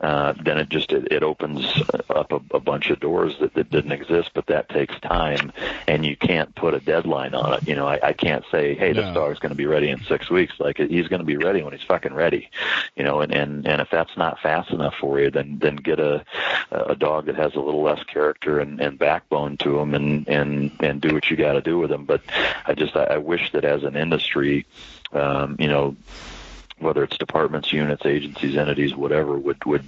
uh, then it just it, it opens up a, a bunch of doors that, that didn't exist but that takes time and you can't put a deadline on it. You know I, I can't say hey this No. dog's going to be ready in six weeks. Like he's going to be ready when he's fucking ready you know and and and if that's not fast enough for you then then get a a dog that has a little less character and, and backbone to him and and and do what you got to do with him. But i just I, I wish that as an industry um you know whether it's departments, units, agencies, entities, whatever, would would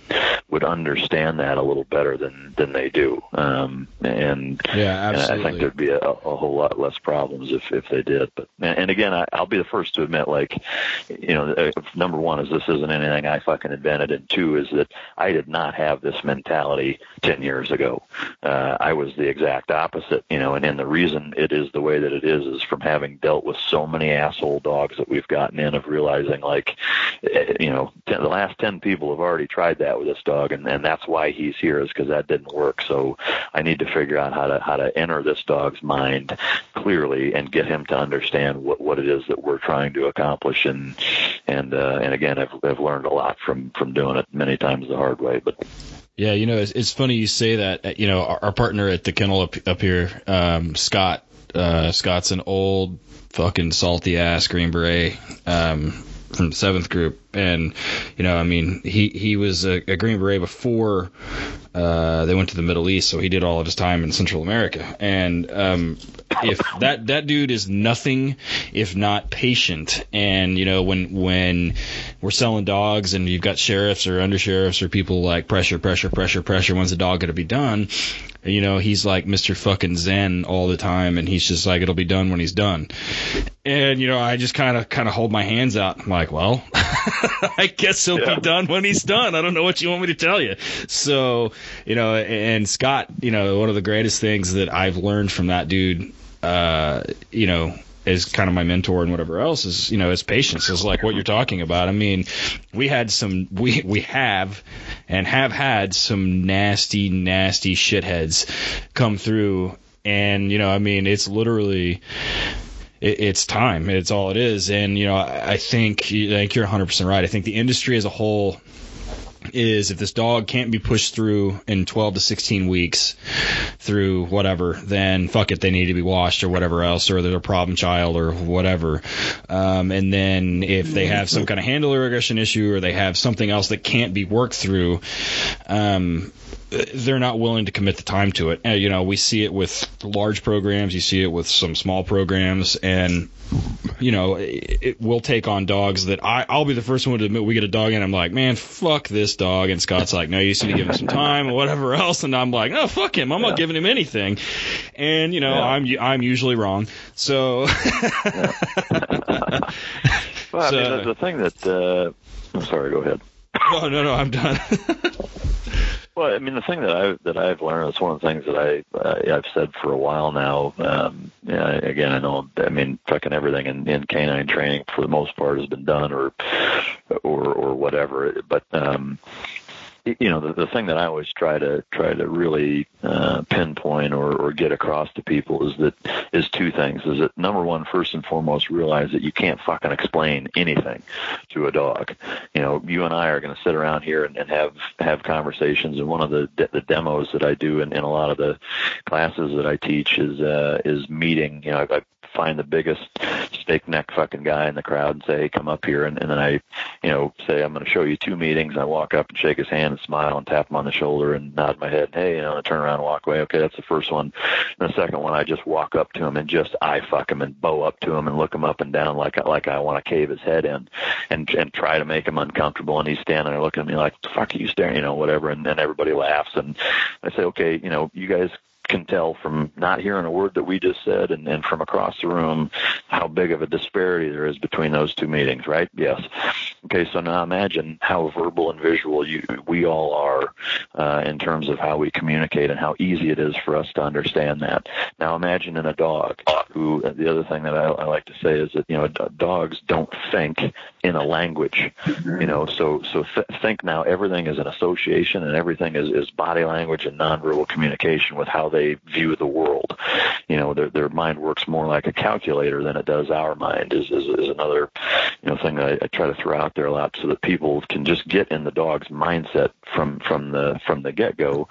would understand that a little better than than they do. Um, and Yeah, and I think there'd be a, a whole lot less problems if if they did. But and again, I, I'll be the first to admit, like, you know, uh, number one is this isn't anything I fucking invented, and two is that I did not have this mentality ten years ago. Uh, I was the exact opposite, you know, and, and the reason it is the way that it is is from having dealt with so many asshole dogs that we've gotten in of realizing like, you know, ten, the last ten people have already tried that with this dog, and, and that's why he's here is because that didn't work. So I need to figure out how to how to enter this dog's mind clearly and get him to understand what what it is that we're trying to accomplish. And and uh, and again, I've I've learned a lot from from doing it many times the hard way, but. Yeah, you know, it's, it's funny you say that. Uh, You know, our, our partner at the kennel up, up here, um, Scott. Uh, Scott's an old fucking salty ass Green Beret um, from the seventh group, and you know, I mean, he he was a, a Green Beret before uh, they went to the Middle East, so he did all of his time in Central America. And um, if that that dude is nothing if not patient, and you know, when when we're selling dogs and you've got sheriffs or under sheriffs or people like pressure, pressure, pressure, pressure. When's the dog gonna be done? You know, he's like Mr. fucking Zen all the time, and he's just like, it'll be done when he's done. And you know, I just kind of kind of hold my hands out. I'm like, well, I guess he'll Yeah. be done when he's done. I don't know what you want me to tell you. So, you know, and Scott, you know, one of the greatest things that I've learned from that dude, uh, you know, is kind of my mentor and whatever else is, you know, is patience is like what you're talking about. I mean, we had some, we, we have and have had some nasty, nasty shitheads come through. And, you know, I mean, it's literally, it, it's time. It's all it is. And you know, I, I think I think you're 100 percent right. I think the industry as a whole is if this dog can't be pushed through in 12 to 16 weeks through whatever, then fuck it, they need to be washed or whatever else, or they're a problem child or whatever. Um, and then if they have some kind of handler aggression issue or they have something else that can't be worked through, um, they're not willing to commit the time to it. Uh, you know, we see it with large programs, you see it with some small programs, and you know, it, it will take on dogs that I, I'll be the first one to admit we get a dog and I'm like, man, fuck this dog. And Scott's like, no, you just need to give him some time or whatever else. And I'm like, no, fuck him. I'm not giving him anything. And you know, Yeah. I'm I'm usually wrong. So Well, I So- mean, the, the thing that uh, I'm sorry, go ahead. No, no, no, I'm done. Well, I mean, the thing that I that I've learned is one of the things that I uh, I've said for a while now. Um, yeah, again, I know. I mean, fucking everything in, in canine training for the most part has been done or or or whatever. But um, you know, the, the thing that I always try to try to really uh, pinpoint or, or get across to people is that is two things. Is that number one, first and foremost, realize that you can't fucking explain anything to a dog. You know, you and I are going to sit around here and, and have have conversations. And one of the de- the demos that I do in, in a lot of the classes that I teach is uh, is meeting. You know, I, I find the biggest snake neck fucking guy in the crowd and say, hey, come up here. And, and then I, you know, say, I'm going to show you two meetings. And I walk up and shake his hand and smile and tap him on the shoulder and nod my head. Hey, you know, and I turn around and walk away. Okay, that's the first one. And the second one, I just walk up to him and just eye fuck him and bow up to him and look him up and down like I- like I want to cave his head in, and and try to make him uncomfortable. And he's standing there looking at me like, the fuck are you staring? You know, whatever. And then everybody laughs. And I say, okay, you know, you guys can tell from not hearing a word that we just said and, and from across the room how big of a disparity there is between those two meetings, right? Yes. Okay, so now imagine how verbal and visual you we all are uh, in terms of how we communicate and how easy it is for us to understand that. Now imagine in a dog who the other thing that I, I like to say is that you know dogs don't think in a language, you know. So so th- think now everything is an association and everything is, is body language and nonverbal communication with how they view the world. You know, their their mind works more like a calculator than it does our mind. Is is, is another you know thing I, I try to throw out there a lot so that people can just get in the dog's mindset from from the from the get go,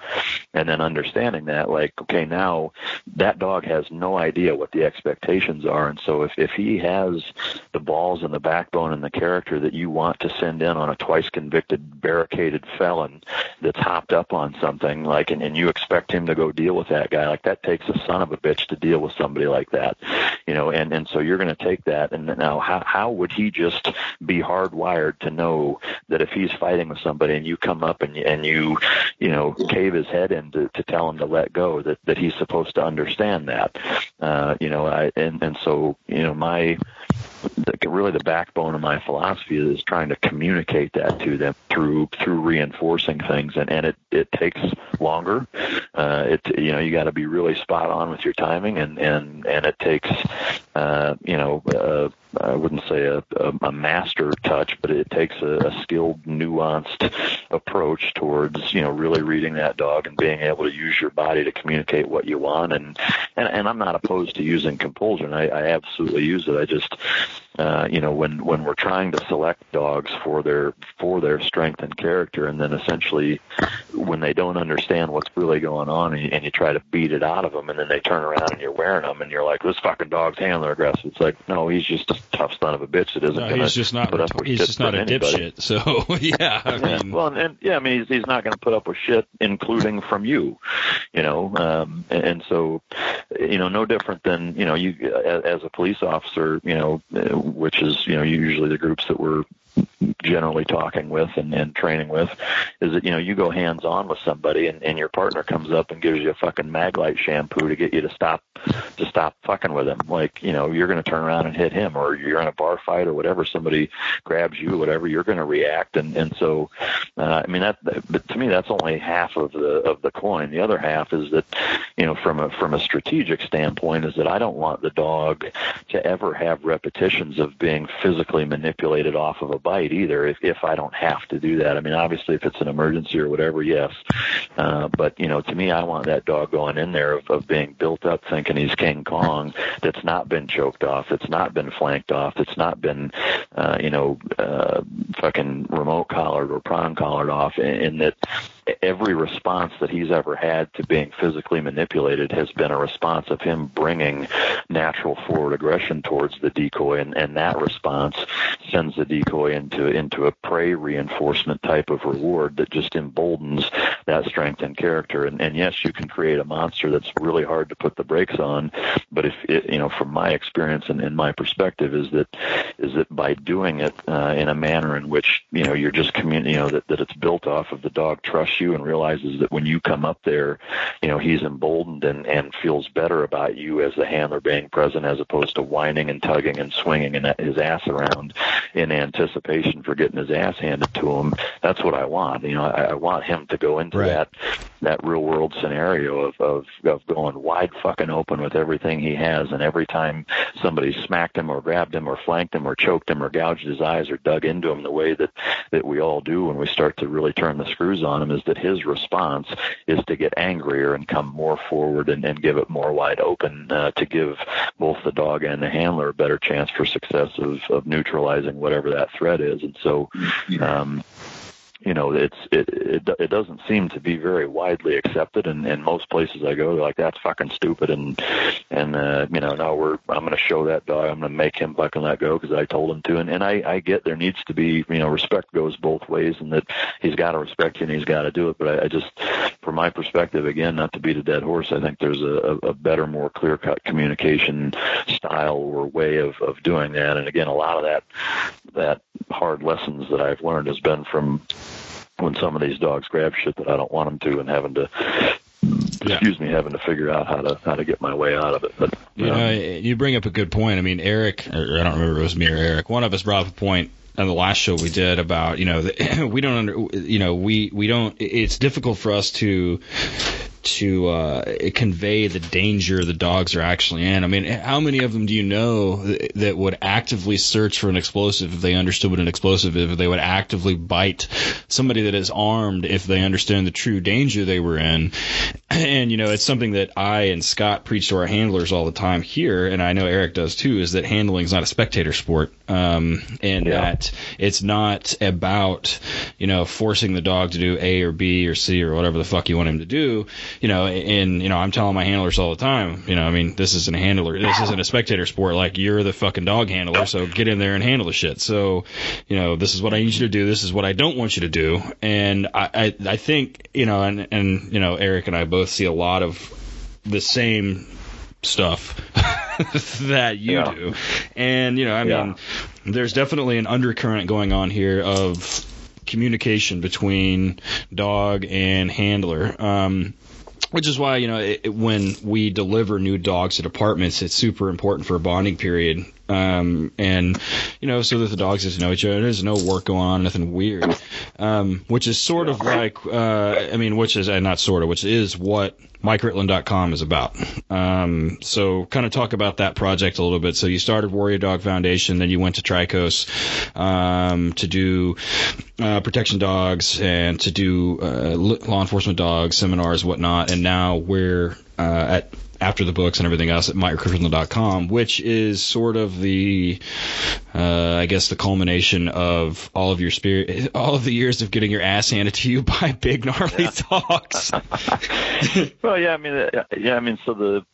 and then understanding that like okay now that dog has no idea what the expectations are, and so if if he has the balls and the backbone and the character that you want to send in on a twice convicted barricaded felon that's hopped up on something like and, and you expect him to go deal with that guy like that takes a son of a bitch to deal with somebody like that you know and and so you're going to take that and now how how would he just be hardwired to know that if he's fighting with somebody and you come up and and you you know cave his head in to, to tell him to let go that that he's supposed to understand that uh you know i and and so you know my the, really the backbone of my philosophy is trying to communicate that to them through through reinforcing things. And and it it takes longer uh it you know you got to be really spot on with your timing and and and it takes uh you know uh I wouldn't say a, a, a master touch, but it takes a, a skilled, nuanced approach towards you know really reading that dog and being able to use your body to communicate what you want. And and, and I'm not opposed to using compulsion. I, I absolutely use it. I just uh, you know when when we're trying to select dogs for their for their strength and character, and then essentially when they don't understand what's really going on, and you, and you try to beat it out of them, and then they turn around and you're wearing them, and you're like, this fucking dog's handler aggressive. It's like, no, he's just a tough son of a bitch that isn't No, going he's just not. put up with He's shit just not a anybody. dipshit. So yeah, I Yeah, well, and, and yeah, I mean, he's, he's not going to put up with shit, including from you, you know. Um, and, and so, you know, no different than you know, you as, as a police officer, you know, which is you know usually the groups that we're generally talking with and, and training with is that you know you go hands on with somebody and, and your partner comes up and gives you a fucking maglite shampoo to get you to stop to stop fucking with him. Like you know you're going to turn around and hit him or you're in a bar fight or whatever somebody grabs you whatever you're going to react. And and so uh, I mean that but to me that's only half of the of the coin. The other half is that you know from a from a strategic standpoint is that I don't want the dog to ever have repetitions of being physically manipulated off of a bite either if if I don't have to do that. I mean, obviously, if it's an emergency or whatever, yes. Uh, but you know, to me, I want that dog going in there of, of being built up, thinking he's King Kong. That's not been choked off. That's not been flanked off. That's not been, uh, you know, uh, fucking remote collared or prong collared off. And, and that every response that he's ever had to being physically manipulated has been a response of him bringing natural forward aggression towards the decoy, and, and that response sends the decoy into into a prey reinforcement type of reward that just emboldens that strength and character. And, and yes, you can create a monster that's really hard to put the brakes on, but if it, you know, from my experience and, and my perspective, is that is that by doing it uh, in a manner in which you know you're just commun- you know that, that it's built off of the dog trusts you and realizes that when you come up there, you know he's emboldened and and feels better about you as the handler being present as opposed to whining and tugging and swinging and uh, his ass around in anticipation for getting his ass handed to him. That's what I want. You know, I, I want him to go into Right. that that real world scenario of, of of going wide fucking open with everything he has, and every time somebody smacked him or grabbed him or flanked him or choked him or gouged his eyes or dug into him the way that that we all do when we start to really turn the screws on him, is that his response is to get angrier and come more forward and, and give it more wide open uh, to give both the dog and the handler a better chance for success of, of neutralizing whatever that threat is. And so, um, you know, it's it, it it doesn't seem to be very widely accepted, and in most places I go, they're like that's fucking stupid, and and uh, you know, no, we're I'm going to show that dog, I'm going to make him fucking let go because I told him to, and and I I get there needs to be you know respect goes both ways, and that he's got to respect you and he's got to do it, but I, I just from my perspective, again, not to beat a dead horse, I think there's a, a better, more clear cut communication style or way of of doing that, and again, a lot of that that hard lessons that I've learned has been from when some of these dogs grab shit that I don't want them to, and having to, excuse me, having to figure out how to how to get my way out of it. But You um, know, you bring up a good point. I mean, Eric, or I don't remember if it was me or Eric. One of us brought up a point on the last show we did about you know that we don't under you know we we don't. It's difficult for us to to uh, convey the danger the dogs are actually in. I mean, how many of them do you know that, that would actively search for an explosive if they understood what an explosive is? If they would actively bite somebody that is armed if they understand the true danger they were in? And you know, it's something that I and Scott preach to our handlers all the time here, and I know Eric does too. Is that handling is not a spectator sport, um, and Yeah. that it's not about you know forcing the dog to do A or B or C or whatever the fuck you want him to do you know, and you know, I'm telling my handlers all the time, you know, I mean, this isn't a handler, this isn't a spectator sport. Like you're the fucking dog handler, so get in there and handle the shit. So, you know, this is what I need you to do. This is what I don't want you to do. And I, I, I think, you know, and and you know, Eric and I both see a lot of the same stuff that you Yeah. do. And, you know, I mean, there's definitely an undercurrent going on here of communication between dog and handler. Um, which is why you know it, it- when we deliver new dogs to departments, it's super important for a bonding period, um, and you know so that the dogs just know each other. There's no work going on, nothing weird, um, which is sort of like uh, I mean, which is uh, not sort of, which is what MikeRitland.com is about. Um, so kind of talk about that project a little bit. So you started Warrior Dog Foundation, then you went to Trikos um, to do uh, protection dogs and to do uh, law enforcement dogs seminars, whatnot. And now we're uh, at after the books and everything else at MikeRitland.com, which is sort of the, uh, I guess, the culmination of all of your spirit, all of the years of getting your ass handed to you by big gnarly dogs. well, yeah, I mean, uh, yeah, I mean, so the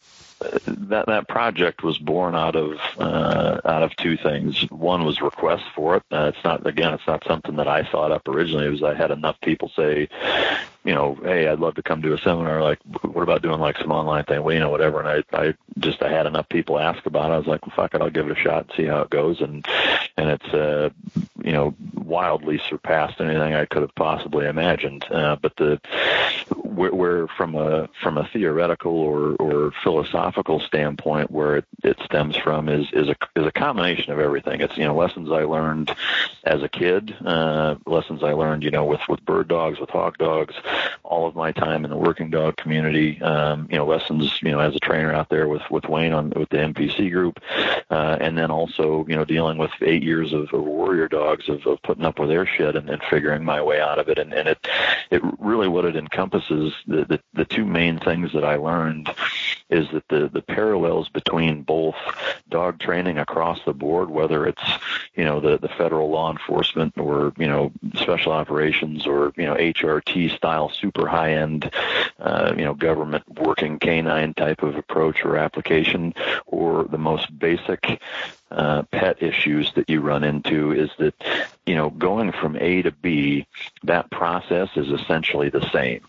uh, that that project was born out of uh, out of two things. One was requests for it. Uh, it's not again, it's not something that I thought up originally. It was I had enough people say, you know, hey, I'd love to come do a seminar. Like, what about doing like some online thing? Well, you know, whatever. And I, I just I had enough people ask about it. I was like, well, fuck it, I'll give it a shot and see how it goes. And and it's uh, you know, wildly surpassed anything I could have possibly imagined. Uh, but the where, where from a from a theoretical or, or philosophical standpoint, where it, it stems from is is a is a combination of everything. It's you know lessons I learned as a kid, uh, lessons I learned you know with with bird dogs, with hog dogs, all of my time in the working dog community. Um, you know lessons you know as a trainer out there with with Wayne on with the MPC group, uh, and then also you know dealing with eight years of, of warrior dogs of, of putting up with their shit and, and figuring my way out of it. And, and it it really what it encompasses the, the the two main things that I learned is that the the parallels between both dog training across the board, whether it's you know the the federal law enforcement or you know special operations or you know HRT style super high end uh, you know government working canine type of approach or application, or the most basic uh, pet issues that you run into is that you know going from A to B, that process is essentially the same,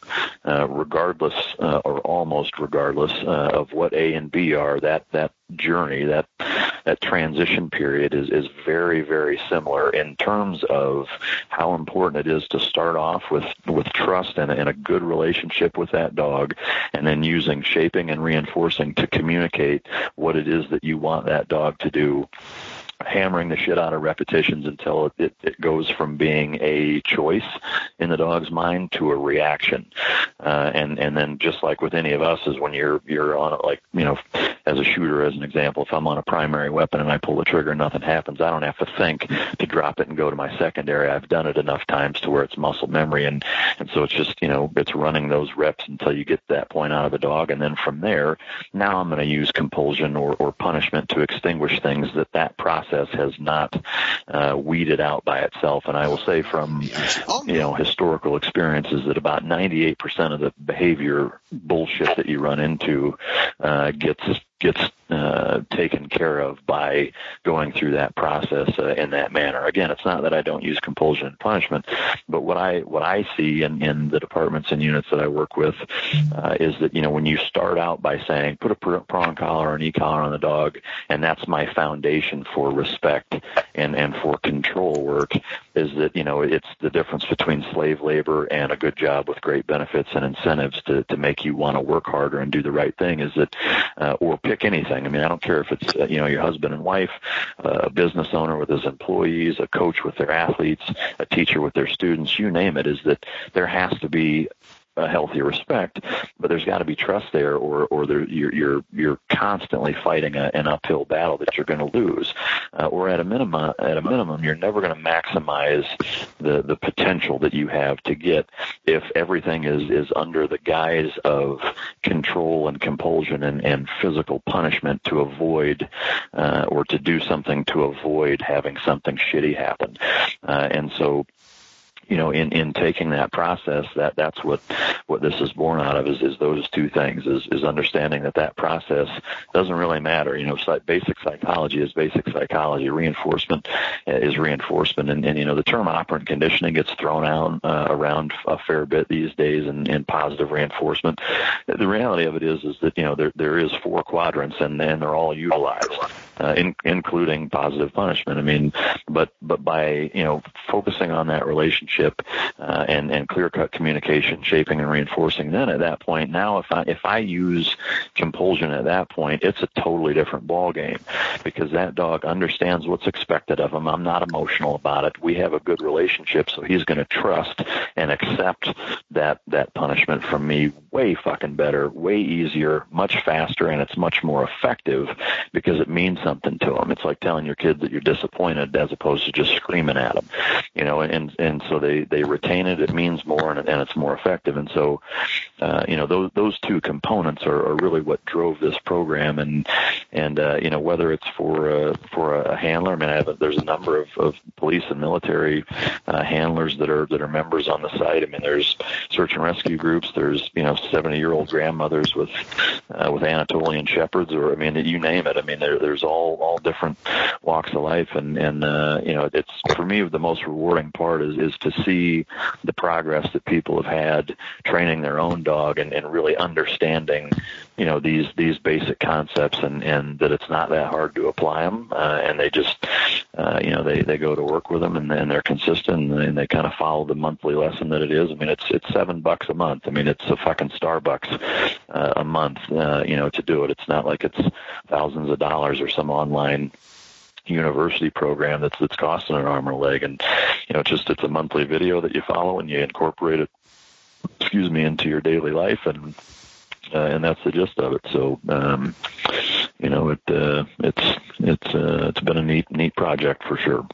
uh, regardless uh, or almost regardless uh, of what A and B are. That that journey, that that transition period is is very very similar in terms of how important it is to start off with with trust and, and a good relationship with that dog, and then using shaping and reinforcing to communicate what it is that you want that dog to do hammering the shit out of repetitions until it, it, it goes from being a choice in the dog's mind to a reaction. Uh, and, and then just like with any of us is when you're, you're on it, like, you know, as a shooter, as an example, if I'm on a primary weapon and I pull the trigger and nothing happens, I don't have to think to drop it and go to my secondary. I've done it enough times to where it's muscle memory. And, and so it's just, you know, it's running those reps until you get that point out of the dog. And then from there, now I'm going to use compulsion or, or punishment to extinguish things that that process has not uh, weeded out by itself. And I will say from, you know, historical experiences that about 98% of the behavior bullshit that you run into uh, gets gets uh, taken care of by going through that process uh, in that manner. Again, it's not that I don't use compulsion and punishment, but what I what I see in, in the departments and units that I work with uh, is that you know when you start out by saying put a prong collar or an e collar on the dog, and that's my foundation for respect and and for control work, is that you know it's the difference between slave labor and a good job with great benefits and incentives to to make you want to work harder and do the right thing. Is that uh, or pick anything. I mean, I don't care if it's uh, you know your husband and wife, uh, a business owner with his employees, a coach with their athletes, a teacher with their students. You name it. Is that there has to be a healthy respect, but there's got to be trust there, or or there, you're you're you're constantly fighting a, an uphill battle that you're going to lose, uh, or at a minimum at a minimum you're never going to maximize the the potential that you have to get if everything is is under the guise of control and compulsion and and physical punishment to avoid uh, or to do something to avoid having something shitty happen, uh, and so you know, in, in taking that process, that that's what what this is born out of is, is those two things is, is understanding that that process doesn't really matter. You know, basic psychology is basic psychology. Reinforcement is reinforcement, and, and you know, the term operant conditioning gets thrown out uh, around a fair bit these days in, in positive reinforcement. The reality of it is is that you know there there is four quadrants, and and they're all utilized, uh, in, including positive punishment. I mean, but but by you know focusing on that relationship uh, and and clear cut communication, shaping and reinforcing. Then at that point, now if I if I use compulsion at that point, it's a totally different ball game because that dog understands what's expected of him. I'm not emotional about it. We have a good relationship, so he's going to trust and accept that that punishment from me way fucking better, way easier, much faster, and it's much more effective because it means something to him. It's like telling your kid that you're disappointed as opposed to just screaming at them, you know. And and so they they retain it. It means more, and, and it's more effective. And so, uh, you know, those those two components are, are really what drove this program. And and uh, you know, whether it's for uh, for a handler, I mean, I have a, there's a number of, of police and military uh, handlers that are that are members on the site. I mean, there's search and rescue groups. There's you know 70 year old grandmothers with uh, with Anatolian shepherds, or I mean, you name it. I mean, there, there's all all different walks of life, and and uh, you know, it's for me the most rewarding part is is to see the progress that people have had training their own dog and, and really understanding, you know, these these basic concepts and and that it's not that hard to apply them, uh, and they just uh, you know they they go to work with them and then they're consistent and they, kind of follow the monthly lesson that it is. I mean, it's it's seven bucks a month. I mean, it's a fucking Starbucks uh, a month, uh, you know, to do it. It's not like it's thousands of dollars or some online university program that's that's costing an arm or a leg and you know just it's a monthly video that you follow and you incorporate it excuse me into your daily life and uh, and that's the gist of it so um you know it uh it's it's uh it's been a neat neat project for sure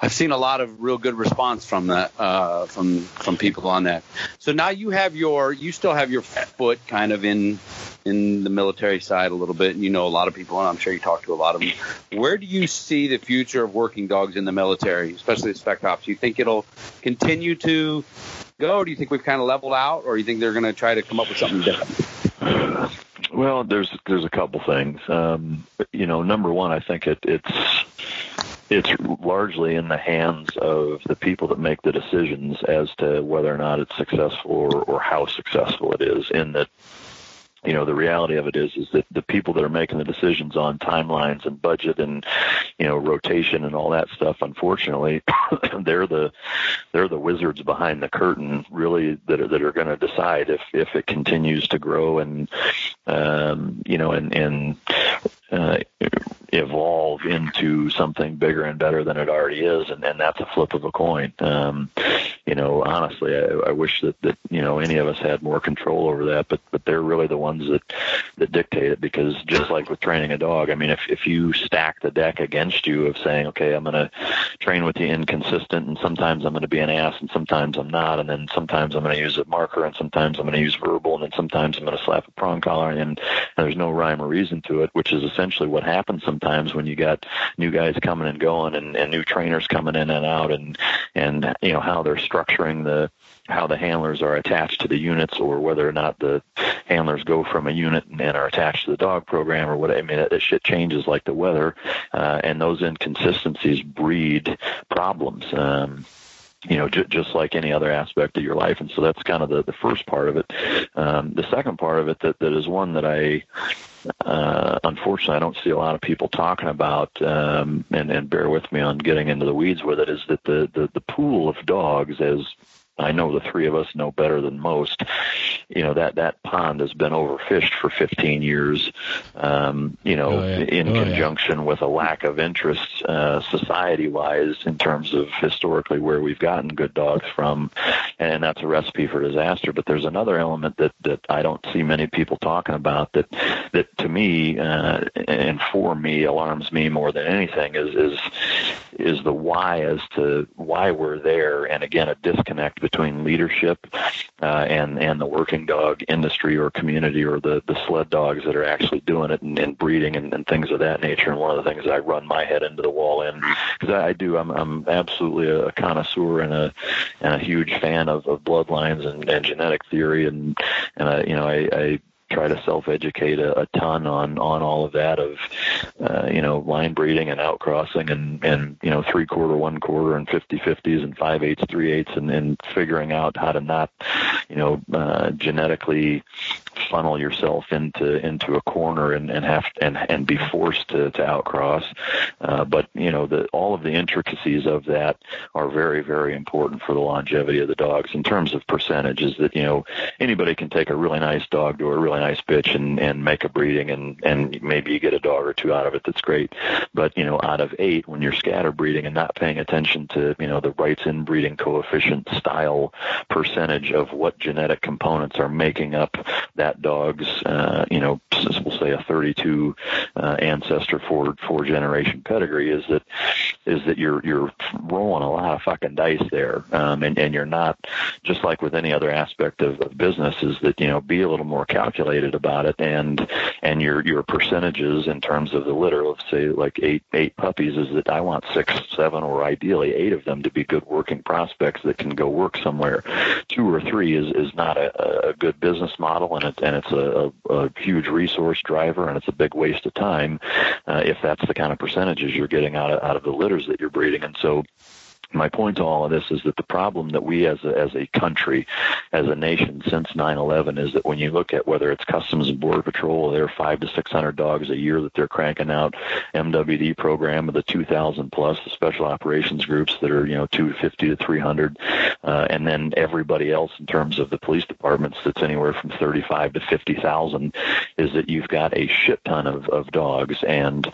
I've seen a lot of real good response from that uh, from from people on that. So now you have your you still have your foot kind of in in the military side a little bit. And you know a lot of people, and I'm sure you talk to a lot of them. Where do you see the future of working dogs in the military, especially the spec ops? Do you think it'll continue to go? Do you think we've kind of leveled out, or do you think they're going to try to come up with something different? Well, there's there's a couple things. Um, you know, number one, I think it, it's it's largely in the hands of the people that make the decisions as to whether or not it's successful or, or how successful it is. In that, you know, the reality of it is is that the people that are making the decisions on timelines and budget and you know rotation and all that stuff, unfortunately, they're the they're the wizards behind the curtain, really that are, that are going to decide if if it continues to grow and um, you know and and uh, evolve into something bigger and better than it already is, and, and that's a flip of a coin. Um, you know, honestly, I, I wish that, that you know any of us had more control over that, but but they're really the ones that that dictate it because just like with training a dog, I mean, if if you stack the deck against you of saying, okay, I'm going to train with you inconsistent, and sometimes I'm going to be an ass, and sometimes I'm not, and then sometimes I'm going to use a marker, and sometimes I'm going to use verbal, and then sometimes I'm going to slap a prong collar, and, and there's no rhyme or reason to it, which is essentially what happens sometimes when you got new guys coming and going, and, and new trainers coming in and out, and and you know how they're structuring the how the handlers are attached to the units or whether or not the handlers go from a unit and, are attached to the dog program or what I mean that shit changes like the weather uh, and those inconsistencies breed problems. Um you know, j- just like any other aspect of your life. And so that's kind of the, the first part of it. Um, the second part of it that, that is one that I, uh, unfortunately, I don't see a lot of people talking about, um, and, and bear with me on getting into the weeds with it, is that the, the, the pool of dogs, as I know the three of us know better than most. You know that that pond has been overfished for 15 years. Um, you know, Oh, yeah. in Oh, yeah. conjunction with a lack of interest uh, society-wise in terms of historically where we've gotten good dogs from, and that's a recipe for disaster. But there's another element that that I don't see many people talking about that that to me uh, and for me alarms me more than anything is is is the why as to why we're there, and again a disconnect between leadership uh, and and the working dog industry or community or the the sled dogs that are actually doing it and, and breeding and, and things of that nature. And one of the things I run my head into the wall in because I, I do I'm I'm absolutely a connoisseur and a and a huge fan of, of bloodlines and, and genetic theory and and I, you know I, I try to self-educate a, a ton on on all of that of uh, you know line breeding and outcrossing and and you know three quarter one quarter and fifty fifties and five eighths three eighths and, and figuring out how to not you know uh, genetically funnel yourself into into a corner and, and have and and be forced to, to outcross. Uh, but you know the all of the intricacies of that are very very important for the longevity of the dogs in terms of percentages that you know anybody can take a really nice dog to a really nice bitch and and make a breeding and and maybe you get a dog or two out of it that's great. But you know out of eight when you're scatter breeding and not paying attention to you know the rights inbreeding coefficient style percentage of what genetic components are making up that dog's uh, you know we'll say a 32 uh, ancestor four four generation pedigree is that is that you're you're rolling a lot of fucking dice there. Um, and and you're not just like with any other aspect of, of business is that you know be a little more calculated about it. And and your your percentages in terms of the litter let's say like eight eight puppies is that I want six seven or ideally eight of them to be good working prospects that can go work somewhere. Two or three is is not a, a good business model and and it's a, a, a huge resource driver and it's a big waste of time uh, if that's the kind of percentages you're getting out of out of the litters that you're breeding. And so my point to all of this is that the problem that we as a, as a country, as a nation since 9/11 is that when you look at whether it's Customs and Border Patrol, there are five to six hundred dogs a year that they're cranking out, MWD program of the 2,000 plus, the special operations groups that are you know 250 to 300, uh, and then everybody else in terms of the police departments that's anywhere from 35 to 50,000, is that you've got a shit ton of, of dogs. And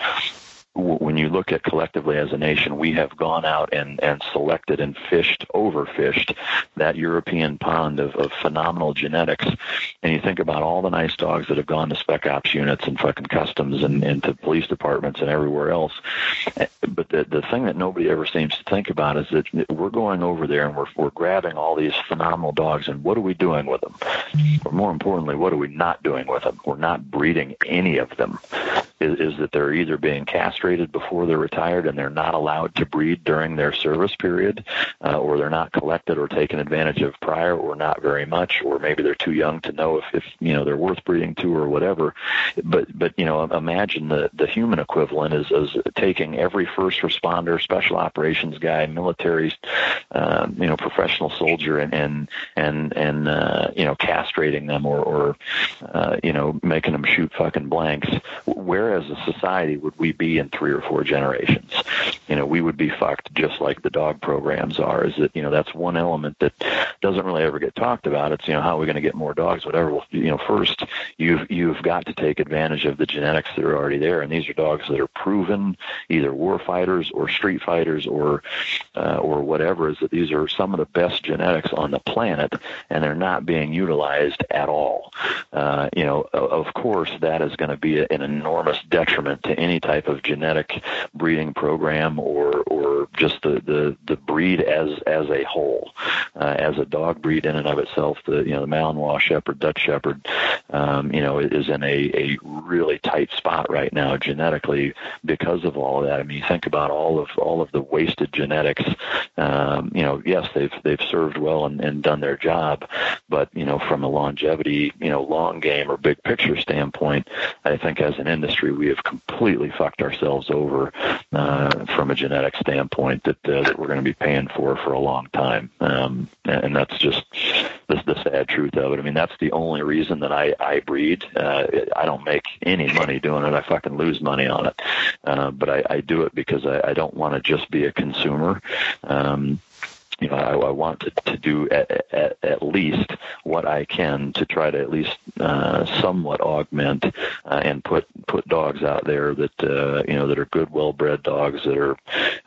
when you look at collectively as a nation, we have gone out and, and selected and fished, overfished that European pond of, of phenomenal genetics. And you think about all the nice dogs that have gone to spec ops units and fucking customs and into police departments and everywhere else. Eh, but the, the thing that nobody ever seems to think about is that we're going over there and we're, we're grabbing all these phenomenal dogs and what are we doing with them? Or more importantly, what are we not doing with them? We're not breeding any of them. Is, is that they're either being castrated before they're retired and they're not allowed to breed during their service period, uh, or they're not collected or taken advantage of prior, or not very much, or maybe they're too young to know if, if you know they're worth breeding to or whatever. But but you know imagine the the human equivalent is, is taking every first responder, special operations guy, military, uh, you know professional soldier, and and and and uh, you know castrating them or or uh, you know making them shoot fucking blanks. Where as a society would we be in three or four generations? You know, we would be fucked just like the dog programs are. Is that you know that's one element that doesn't really ever get talked about. It's you know how are we going to get more dogs, whatever. Well, you know, first you've you've got to take advantage of the genetics that are already there, and these are dogs that are proven either war fighters or street fighters or uh, or whatever. Is that these are some of the best genetics on the planet, and they're not being utilized at all. Uh, you know, of course, that is going to be an enormous detriment to any type of genetic breeding program or or just the the, the breed as as a whole, uh, as a dog breed in and of itself. The you know the Malinois Shepherd, Dutch Shepherd, um, you know, is in a a really tight spot right now genetically because of all of that. I mean, you think about all of all of the wasted genetics. Um, you know, yes, they've they've served well and, and done their job, but you know, from a longevity, you know, long game or big picture standpoint, I think as an industry we have completely fucked ourselves over uh, from a genetic standpoint that uh, that we're going to be paying for for a long time, um, and that's just the, the sad truth of it. I mean, that's the only reason that I I breed. Uh, I don't make any money doing it. I fucking lose money on it, uh, but I, I do it because I, I don't want to just be a consumer. Um, you know, I, I want to, to do at, at, at least what I can to try to at least uh, somewhat augment uh, and put put dogs out there that uh, you know that are good, well-bred dogs that are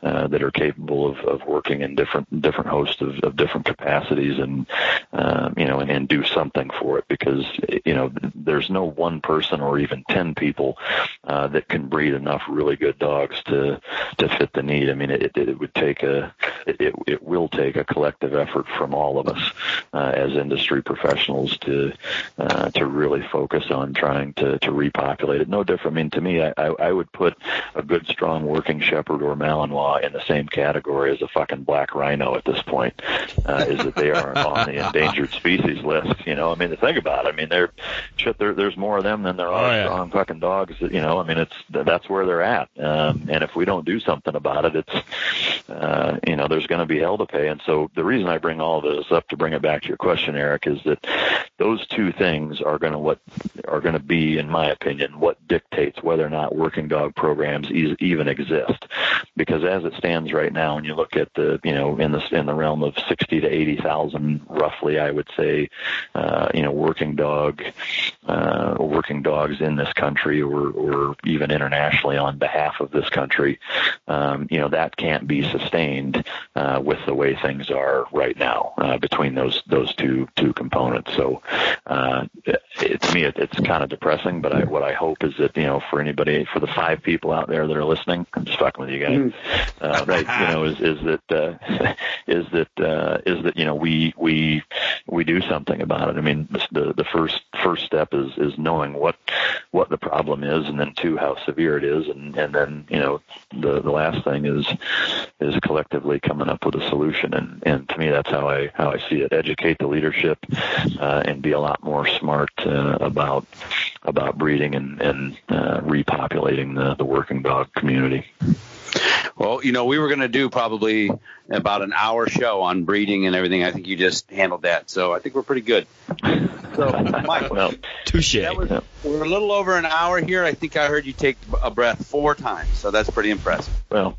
uh, that are capable of, of working in different different hosts of, of different capacities and um, you know and, and do something for it because you know there's no one person or even ten people uh, that can breed enough really good dogs to to fit the need. I mean, it, it would take a it, it will take take a collective effort from all of us uh, as industry professionals to uh, to really focus on trying to, to repopulate it. No different. I mean, to me, I, I would put a good, strong working shepherd or Malinois in the same category as a fucking black rhino at this point. Uh, is that they are on the endangered species list? You know, I mean, to think about it, I mean, they're shit. There, there's more of them than there are oh, yeah. strong fucking dogs. That, you know, I mean, it's that's where they're at. Um, and if we don't do something about it, it's uh, you know, there's going to be hell to pay. And so the reason I bring all this up to bring it back to your question, Eric, is that those two things are going to what are going to be, in my opinion, what dictates whether or not working dog programs even exist. Because as it stands right now, when you look at the you know in the in the realm of sixty to eighty thousand, roughly, I would say, uh, you know, working dog uh, working dogs in this country or or even internationally on behalf of this country, um, you know, that can't be sustained uh, with the way things are right now uh, between those those two two components. So uh, it, to me, it, it's kind of depressing. But I, what I hope is that you know, for anybody, for the five people out there that are listening, I'm just fucking with you guys, uh, right? You know, is is that uh, is that uh, is that you know we we we do something about it. I mean, the the first first step is is knowing what what the problem is, and then two, how severe it is, and and then you know the the last thing is is collectively coming up with a solution. And and to me, that's how I how I see it. Educate the leadership, uh, and be a lot more smart uh, about about breeding and and uh, repopulating the the working dog community. Well, you know, we were going to do probably about an hour show on breeding and everything. I think you just handled that, so I think we're pretty good. So, Mike, well, Touche. that we're a little over an hour here. I think I heard you take a breath four times, so that's pretty impressive. well.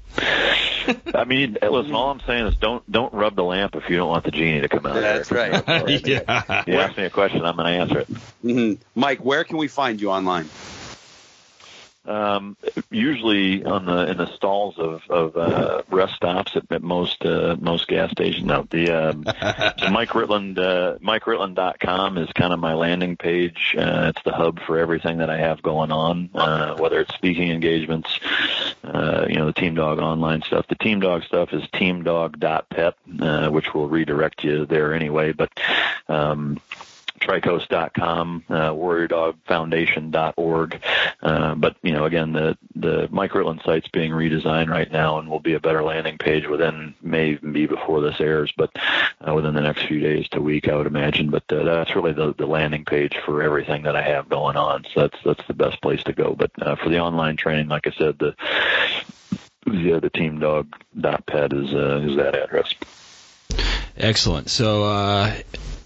I mean, listen. All I'm saying is don't don't rub the lamp if you don't want the genie to come out. That's there. right. yeah. You ask me a question, I'm going to answer it. hmm Mike, where can we find you online? Um, usually on the in the stalls of of uh, rest stops at, at most uh, most gas stations. No, the um, so Mike Ritland uh, MikeRitland.com is kind of my landing page. Uh, it's the hub for everything that I have going on, uh, whether it's speaking engagements, uh, you know, the Team Dog online stuff. The Team Dog stuff is teamdog.pet, uh, which will redirect you there anyway. But um, Trikos.com, uh, WarriorDogFoundation.org. Uh, but you know, again, the the Mike Ritland site's being redesigned right now, and will be a better landing page within may even be before this airs, but uh, within the next few days to week, I would imagine. But uh, that's really the the landing page for everything that I have going on. So that's that's the best place to go. But uh, for the online training, like I said, the yeah, the teamdog.pet is uh, is that address. Excellent. So uh,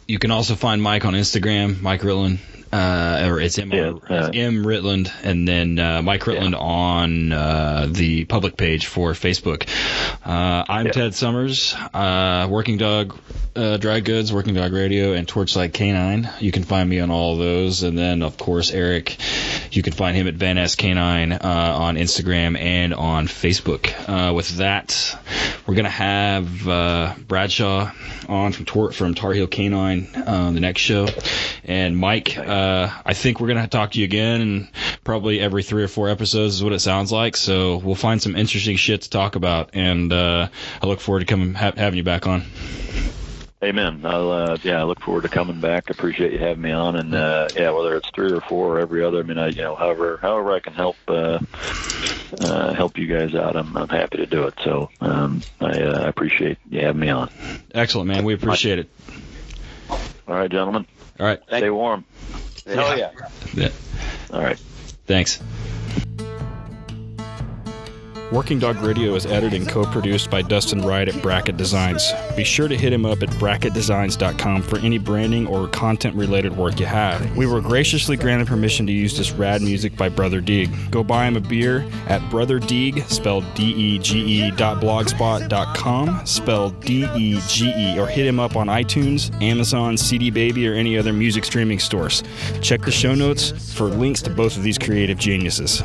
you can also find Mike on Instagram, Mike Ritland. Uh, or it's M, Yeah, uh, M Ritland, and then uh, Mike Ritland on uh, the public page for Facebook. Uh, I'm Yeah. Ted Summers, uh, Working Dog uh, Dry Goods, Working Dog Radio, and Torchlight Canine. You can find me on all of those, and then of course Eric. You can find him at Van S Canine uh, on Instagram and on Facebook. Uh, with that, we're gonna have uh, Bradshaw on from Tor- from Tar Heel Canine uh, the next show, and Mike. Uh, I think we're gonna talk to you again, and probably every three or four episodes is what it sounds like. So we'll find some interesting shit to talk about, and uh, I look forward to coming ha- having you back on. Amen. I'll, uh, yeah, I look forward to coming back. Appreciate you having me on, and uh, yeah, whether it's three or four or every other, I mean, I, you know, however, however I can help uh, uh, help you guys out, I'm, I'm happy to do it. So um, I uh, appreciate you having me on. Excellent, man. We appreciate it. All right, gentlemen, All right. stay warm. Hell yeah. Yeah. All right. Thanks. Working Dog Radio is edited and co-produced by Dustin Wright at Bracket Designs. Be sure to hit him up at bracketdesigns.com for any branding or content-related work you have. We were graciously granted permission to use this rad music by Brother Dege. Go buy him a beer at Brother Dege, spelled D-E-G-E dot blogspot dot com, spelled D-E-G-E, or hit him up on iTunes, Amazon, CD Baby, or any other music streaming stores. Check the show notes for links to both of these creative geniuses.